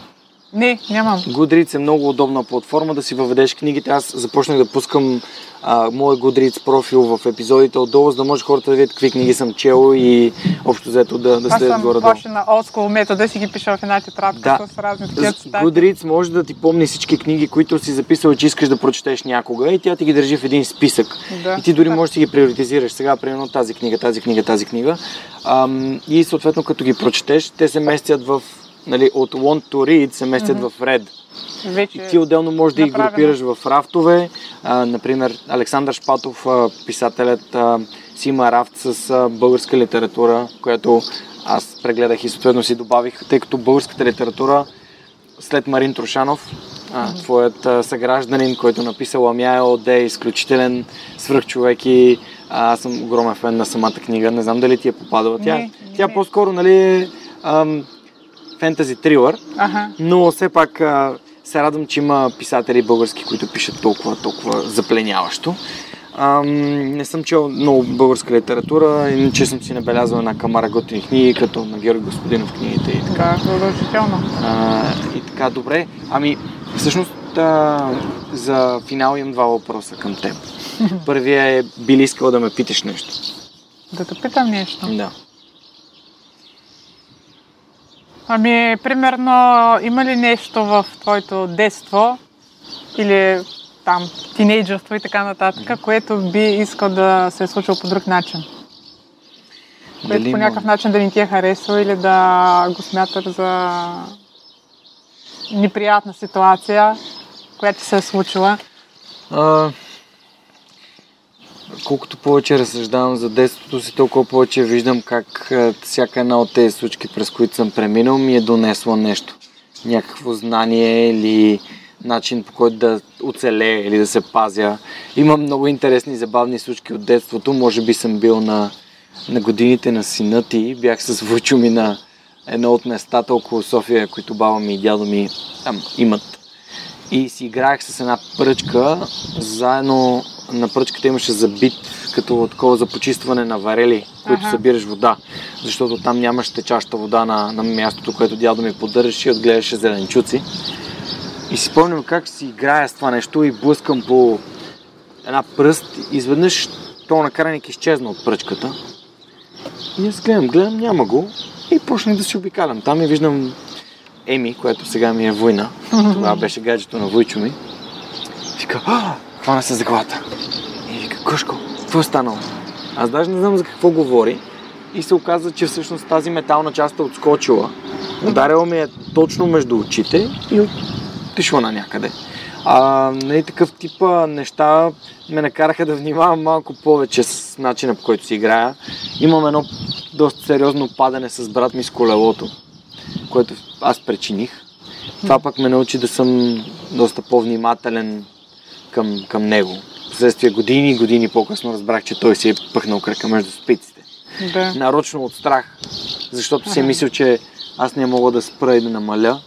Не, нямам.
Goodreads е много удобна платформа да си въведеш книгите. Аз започнах да пускам а, моят Goodreads профил в епизодите отдолу, за да може хората да видят какви книги съм чел и общо взето да, да следят горе-долу.
Аз съм на олдскул метода си ги пиша в една тетрадка да. с разни такива
цитати. Goodreads може да ти помни всички книги, които си записал, че искаш да прочетеш някога и тя ти ги държи в един списък. Да. И ти дори да. можеш да ги приоритизираш. Сега, примерно, тази книга, тази книга, тази книга. Ам, и съответно, като ги прочетеш, те се местят в нали, от want to read се местят mm-hmm. в red. Вече и ти отделно можеш да ги групираш в рафтове. А, например, Александър Шпатов, а, писателят, а, си има рафт с а, българска литература, която аз прегледах и съответно си добавих, тъй като българската литература след Марин Трошанов, а, твоят а, съгражданин, който написал Амя ОД, е изключителен свръхчовек и а, аз съм огромен фен на самата книга. Не знам дали ти е попадала. Тя, не, тя не. по-скоро, нали, е фентази трилър, ага. но все пак а, се радвам, че има писатели български, които пишат толкова, толкова запленяващо. А, не съм чел много българска литература, иначе съм си набелязал една камара готини книги, като на Георги Господинов книгите и така.
Да, задължително.
А, и така, добре. Ами, всъщност а, за финал имам два въпроса към теб. Първия е, би ли искал да ме питаш нещо?
Да те питам нещо?
Да.
Ами, примерно, има ли нещо в твоето детство или там тинейджерство и така нататък, което би искал да се е случило по друг начин? Което по някакъв начин да не ти е харесал или да го смяташ за неприятна ситуация, която се е случила? А,
колкото повече разсъждавам за детството си, толкова повече виждам как е, всяка една от тези случки, през които съм преминал, ми е донесло нещо. Някакво знание или начин по който да оцелее или да се пазя. Има много интересни забавни случки от детството. Може би съм бил на, на годините на сина ти. Бях с Вучо ми на едно от местата около София, които баба ми и дядо ми там имат. И си играех с една пръчка, заедно на пръчката имаше забит като такова за почистване на варели, които ага. събираш вода, защото там нямаш течаща вода на, на мястото, което дядо ми поддържаше и отгледаше зеленчуци. И си спомням как си играя с това нещо и блъскам по една пръст и изведнъж то накарайник изчезна от пръчката. И аз гледам, гледам, няма го и почнах да си обикалям. Там и виждам Еми, която сега ми е война. Това беше гаджето на Войчо ми. Вика, хвана се за главата. И вика, Кошко, какво е станало? Аз даже не знам за какво говори. И се оказа, че всъщност тази метална част е отскочила. Ударила ми е точно между очите и отишла на някъде. А, нали, такъв тип неща ме накараха да внимавам малко повече с начина по който си играя. Имам едно доста сериозно падане с брат ми с колелото, което аз причиних. Това пък ме научи да съм доста по-внимателен към, към него. Последствие години и години по-късно разбрах, че той си е пъхнал кръка между спиците. Да. Нарочно от страх, защото си е мислил, че аз не мога да спра и да намаля.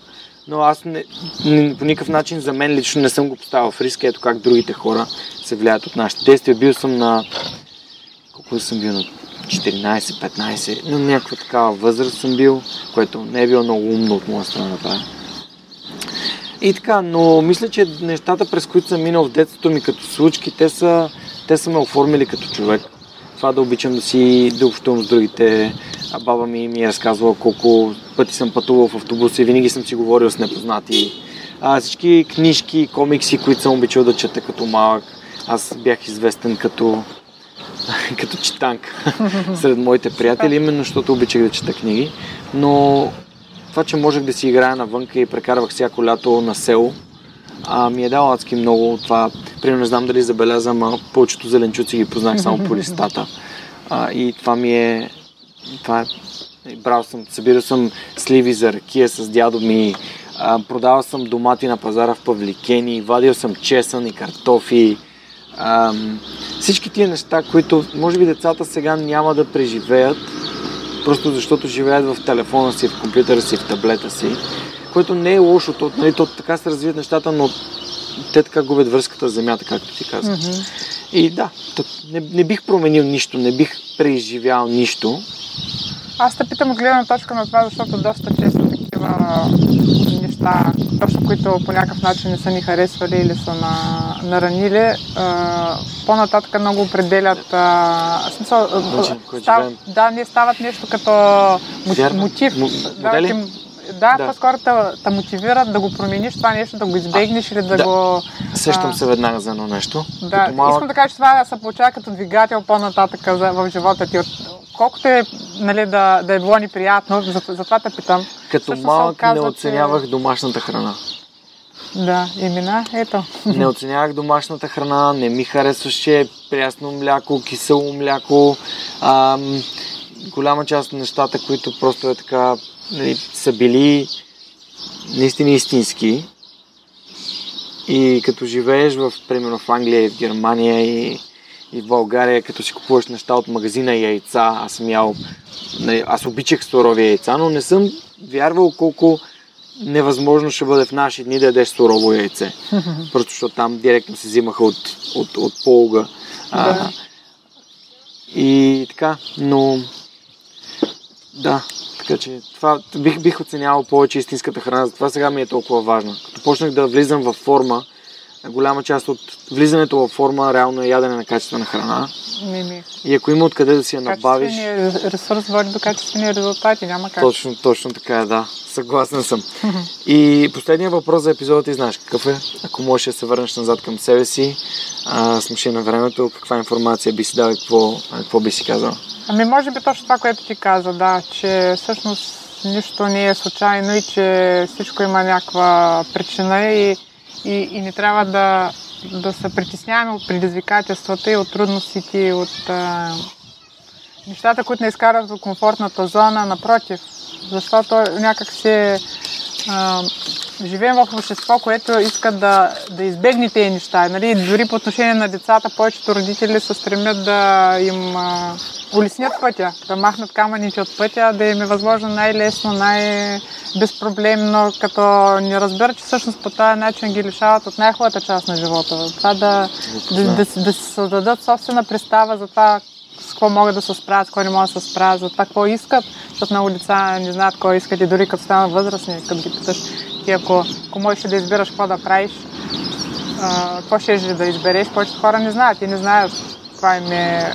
Но аз не, не, по никакъв начин за мен лично не съм го поставил в риск. Ето как другите хора се влияят от нашите действия. Бил съм на... Колко съм бил? На 14-15. На някаква такава възраст съм бил, което не е било много умно от моя страна да правя. И така, но мисля, че нещата, през които съм минал в детството ми като случки, те са те са ме оформили като човек. Това да обичам да си да общувам с другите. А баба ми ми е разказвала колко пъти съм пътувал в автобуса и винаги съм си говорил с непознати. А, всички книжки, комикси, които съм обичал да чета като малък. Аз бях известен като като читанка сред моите приятели, именно защото обичах да чета книги. Но това, че можех да си играя навънка и прекарвах всяко лято на село, а, ми е дало адски много това. Примерно не знам дали забелязам, а повечето зеленчуци ги познах само по листата. А, и това ми е... Това е брал съм, събирал съм сливи за ракия с дядо ми, а, продавал съм домати на пазара в Павликени, вадил съм чесън и картофи. А, всички тия неща, които може би децата сега няма да преживеят, просто защото живеят в телефона си, в компютъра си, в таблета си, което не е лошо, то, нали, то така се развият нещата, но те така губят връзката с земята, както ти казах. Mm-hmm. И да, не, не бих променил нищо, не бих преживял нищо.
Аз те питам от гледна точка на това, защото доста често такива неща, точно които по някакъв начин не са ни харесвали или са на, наранили, а, по-нататък много определят а, смисъл,
став,
да, не стават нещо като мотив.
М-
да, да, да, по-скоро те мотивират да го промениш това нещо, да го избегнеш или да,
да.
го...
Сещам се веднага за едно нещо.
Да, малък... искам да кажа, че това се получава като двигател по-нататък в живота ти. Колкото е нали, да, да е било неприятно, затова те питам.
Като Също малък казва, не оценявах че... домашната храна.
Да, имена, ето.
Не оценявах домашната храна, не ми харесваше прясно мляко, кисело мляко. Ам, голяма част от нещата, които просто е така нали, са били наистина истински. И като живееш в, примерно в Англия и в Германия и, и в България, като си купуваш неща от магазина яйца, аз съм ял, аз обичах сурови яйца, но не съм вярвал колко невъзможно ще бъде в наши дни да ядеш сурово яйце. Просто защото там директно се взимаха от, от, от полга. Да. А, и така, но да, така че това бих, бих оценявал повече истинската храна, затова сега ми е толкова важна. Като почнах да влизам в форма, голяма част от влизането в форма реално е ядене на качествена храна.
Ми, ми.
И ако има откъде да си я набавиш...
ресурс води до качествени резултати, няма как.
Точно, точно така е, да. Съгласен съм. и последният въпрос за епизода ти знаеш какъв е? Ако можеш да се върнеш назад към себе си, а, с машина на времето, каква информация би си дал и какво, какво би си казал?
Ами може би точно това, което ти каза, да, че всъщност нищо не е случайно и че всичко има някаква причина и, и, и не трябва да, да се притесняваме от предизвикателствата и от трудностите и от а, нещата, които не изкарат от комфортната зона, напротив, защото някак се живеем в общество, което иска да, да избегне тези неща. Нали? Дори по отношение на децата, повечето родители се стремят да им а, улеснят пътя, да махнат камъните от пътя, да им е възможно най-лесно, най-безпроблемно, като не разберат, че всъщност по този начин ги лишават от най-хубавата част на живота. Това да, да, да, да, да си създадат собствена представа за това с какво могат да се справят, с какво не могат да се справят, за това какво искат, защото много деца не знаят какво искат и дори като станат възрастни, като ги питаш ти, ако, ако можеш да избираш какво да правиш, а, какво ще да избереш, повечето хора не знаят и не знаят каква им е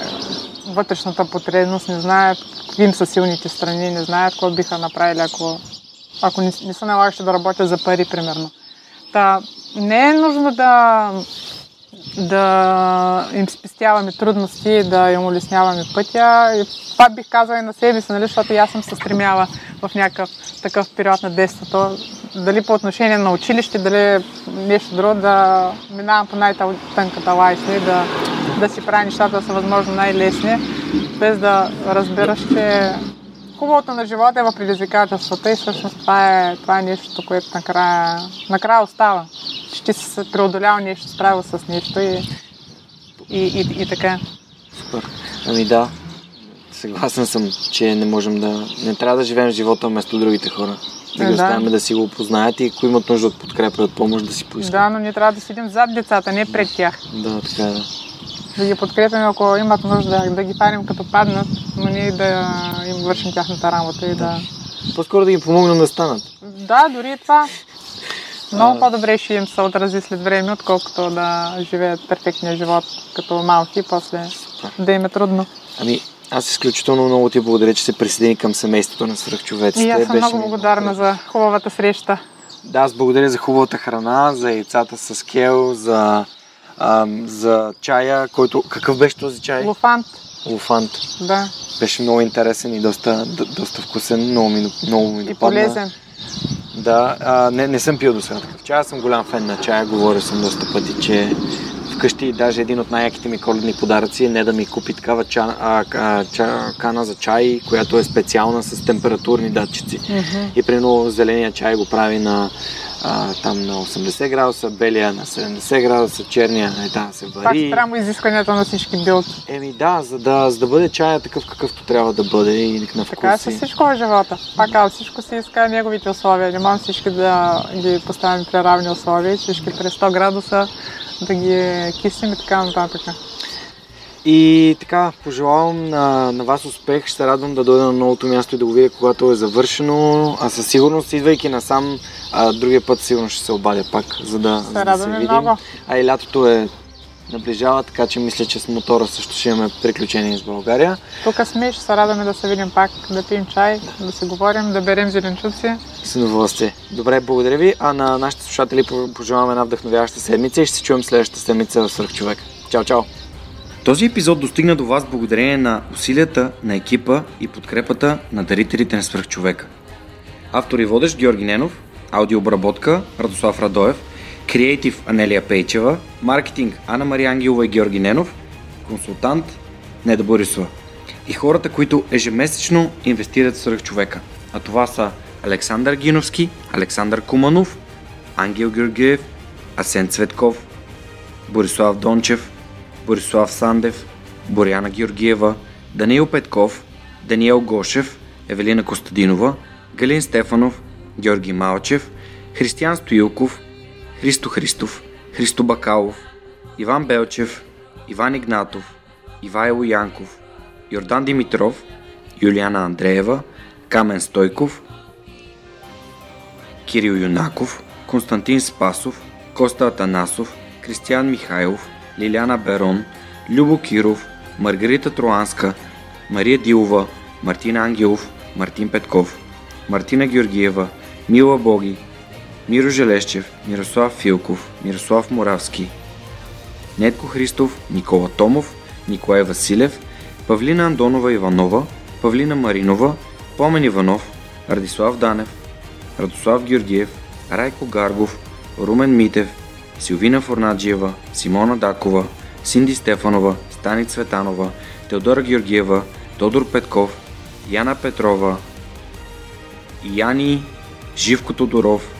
вътрешната потребност, не знаят какви им са силните страни, не знаят какво биха направили, ако, ако не, не са налагащи да работят за пари, примерно. Та, не е нужно да да им спестяваме трудности, да им улесняваме пътя. И това бих казала и на себе си, нали, защото аз съм се стремяла в някакъв такъв период на детството. Дали по отношение на училище, дали нещо друго, да минавам по най-тънката лайса и да, да си правя нещата да са възможно най-лесни, без да разбираш, че хубавото на живота е в предизвикателствата и всъщност това е, това е нещо, което накрая, накрая остава че ти си преодолял нещо, справил с нещо и, и, и, и така.
Супер. Ами да, съгласен съм, че не можем да... Не трябва да живеем живота вместо другите хора. Да ги оставяме да. да си го опознаят и ако имат нужда от подкрепа и от помощ, да си поискат.
Да, но ние трябва да седим зад децата, не пред тях.
Да, така е. Да.
Да ги подкрепяме, ако имат нужда, да ги парим като паднат, но ние да им вършим тяхната работа и да...
По-скоро да ги помогнем да станат.
Да, дори това. Много по-добре ще им се отрази след време, отколкото да живеят перфектния живот като малки и после да им е трудно.
Ами, аз изключително много ти благодаря, че се присъедини към семейството на свръхчовеците.
И аз съм
Беше
много благодарна за хубавата среща.
Да, аз благодаря за хубавата храна, за яйцата с кел, за, ам, за чая, който... Какъв беше този чай?
Луфант,
Луфант.
да,
Беше много интересен и доста, д- доста вкусен, много ми, много ми
и
допадна.
полезен.
Да, а, не, не съм пил до сега такъв чай. Аз съм голям фен на чая. Говорил съм доста пъти, че вкъщи даже един от най-яките ми коледни подаръци е не да ми купи такава ча, а, а, ча, кана за чай, която е специална с температурни датчици.
Мгм.
И примерно зеления чай го прави на а, там на 80 градуса, белия на 70 градуса, черния е да се
Пак
вари.
спрямо изискванията на всички билки.
Еми да, за да, за да бъде чая такъв какъвто трябва да бъде и на
Така е
вкус.
с
и-
всичко в живота. Пак казвам, всичко си иска неговите условия. Не можем всички да ги поставим при равни условия, всички при 100 градуса да ги киснем и така нататък.
И така, пожелавам на, на вас успех. Ще се радвам да дойда на новото място и да го видя, когато е завършено. А със сигурност, идвайки насам, а, другия път сигурно ще се обадя пак, за да, за
Се
да се видим.
много.
А и лятото е наближава, така че мисля, че с мотора също ще имаме приключения с България.
Тук сме, ще се радваме да се видим пак, да пием чай, да си говорим, да берем зеленчуци.
С удоволствие. Добре, благодаря ви. А на нашите слушатели пожелаваме една вдъхновяваща седмица и ще се чуем следващата седмица в Свърхчовек. Чао, чао! Този епизод достигна до вас благодарение на усилията на екипа и подкрепата на дарителите на свръхчовека. Автор и водещ Георги Ненов, аудиообработка Радослав Радоев, креатив Анелия Пейчева, маркетинг Анна Мария Ангелова и Георги Ненов, консултант Неда Борисова. И хората, които ежемесечно инвестират в свръхчовека. А това са Александър Гиновски, Александър Куманов, Ангел Георгиев, Асен Цветков, Борислав Дончев, Борислав Сандев, Боряна Георгиева, Даниил Петков, Даниел Гошев, Евелина Костадинова, Галин Стефанов, Георги Малчев, Християн Стоилков, Христо Христов, Христо Бакалов, Иван Белчев, Иван Игнатов, Ивайло Янков, Йордан Димитров, Юлиана Андреева, Камен Стойков, Кирил Юнаков, Константин Спасов, Коста Атанасов, Кристиян Михайлов, Лиляна Берон, Любо Киров, Маргарита Троанска, Мария Дилова, Мартин Ангелов, Мартин Петков, Мартина Георгиева, Мила Боги, Миро Желещев, Мирослав Филков, Мирослав Моравски, Нетко Христов, Никола Томов, Николай Василев, Павлина Андонова Иванова, Павлина Маринова, Помен Иванов, Радислав Данев, Радослав Георгиев, Райко Гаргов, Румен Митев, Силвина Форнаджиева, Симона Дакова, Синди Стефанова, Стани Цветанова, Теодора Георгиева, Тодор Петков, Яна Петрова, Яни Живко Тодоров,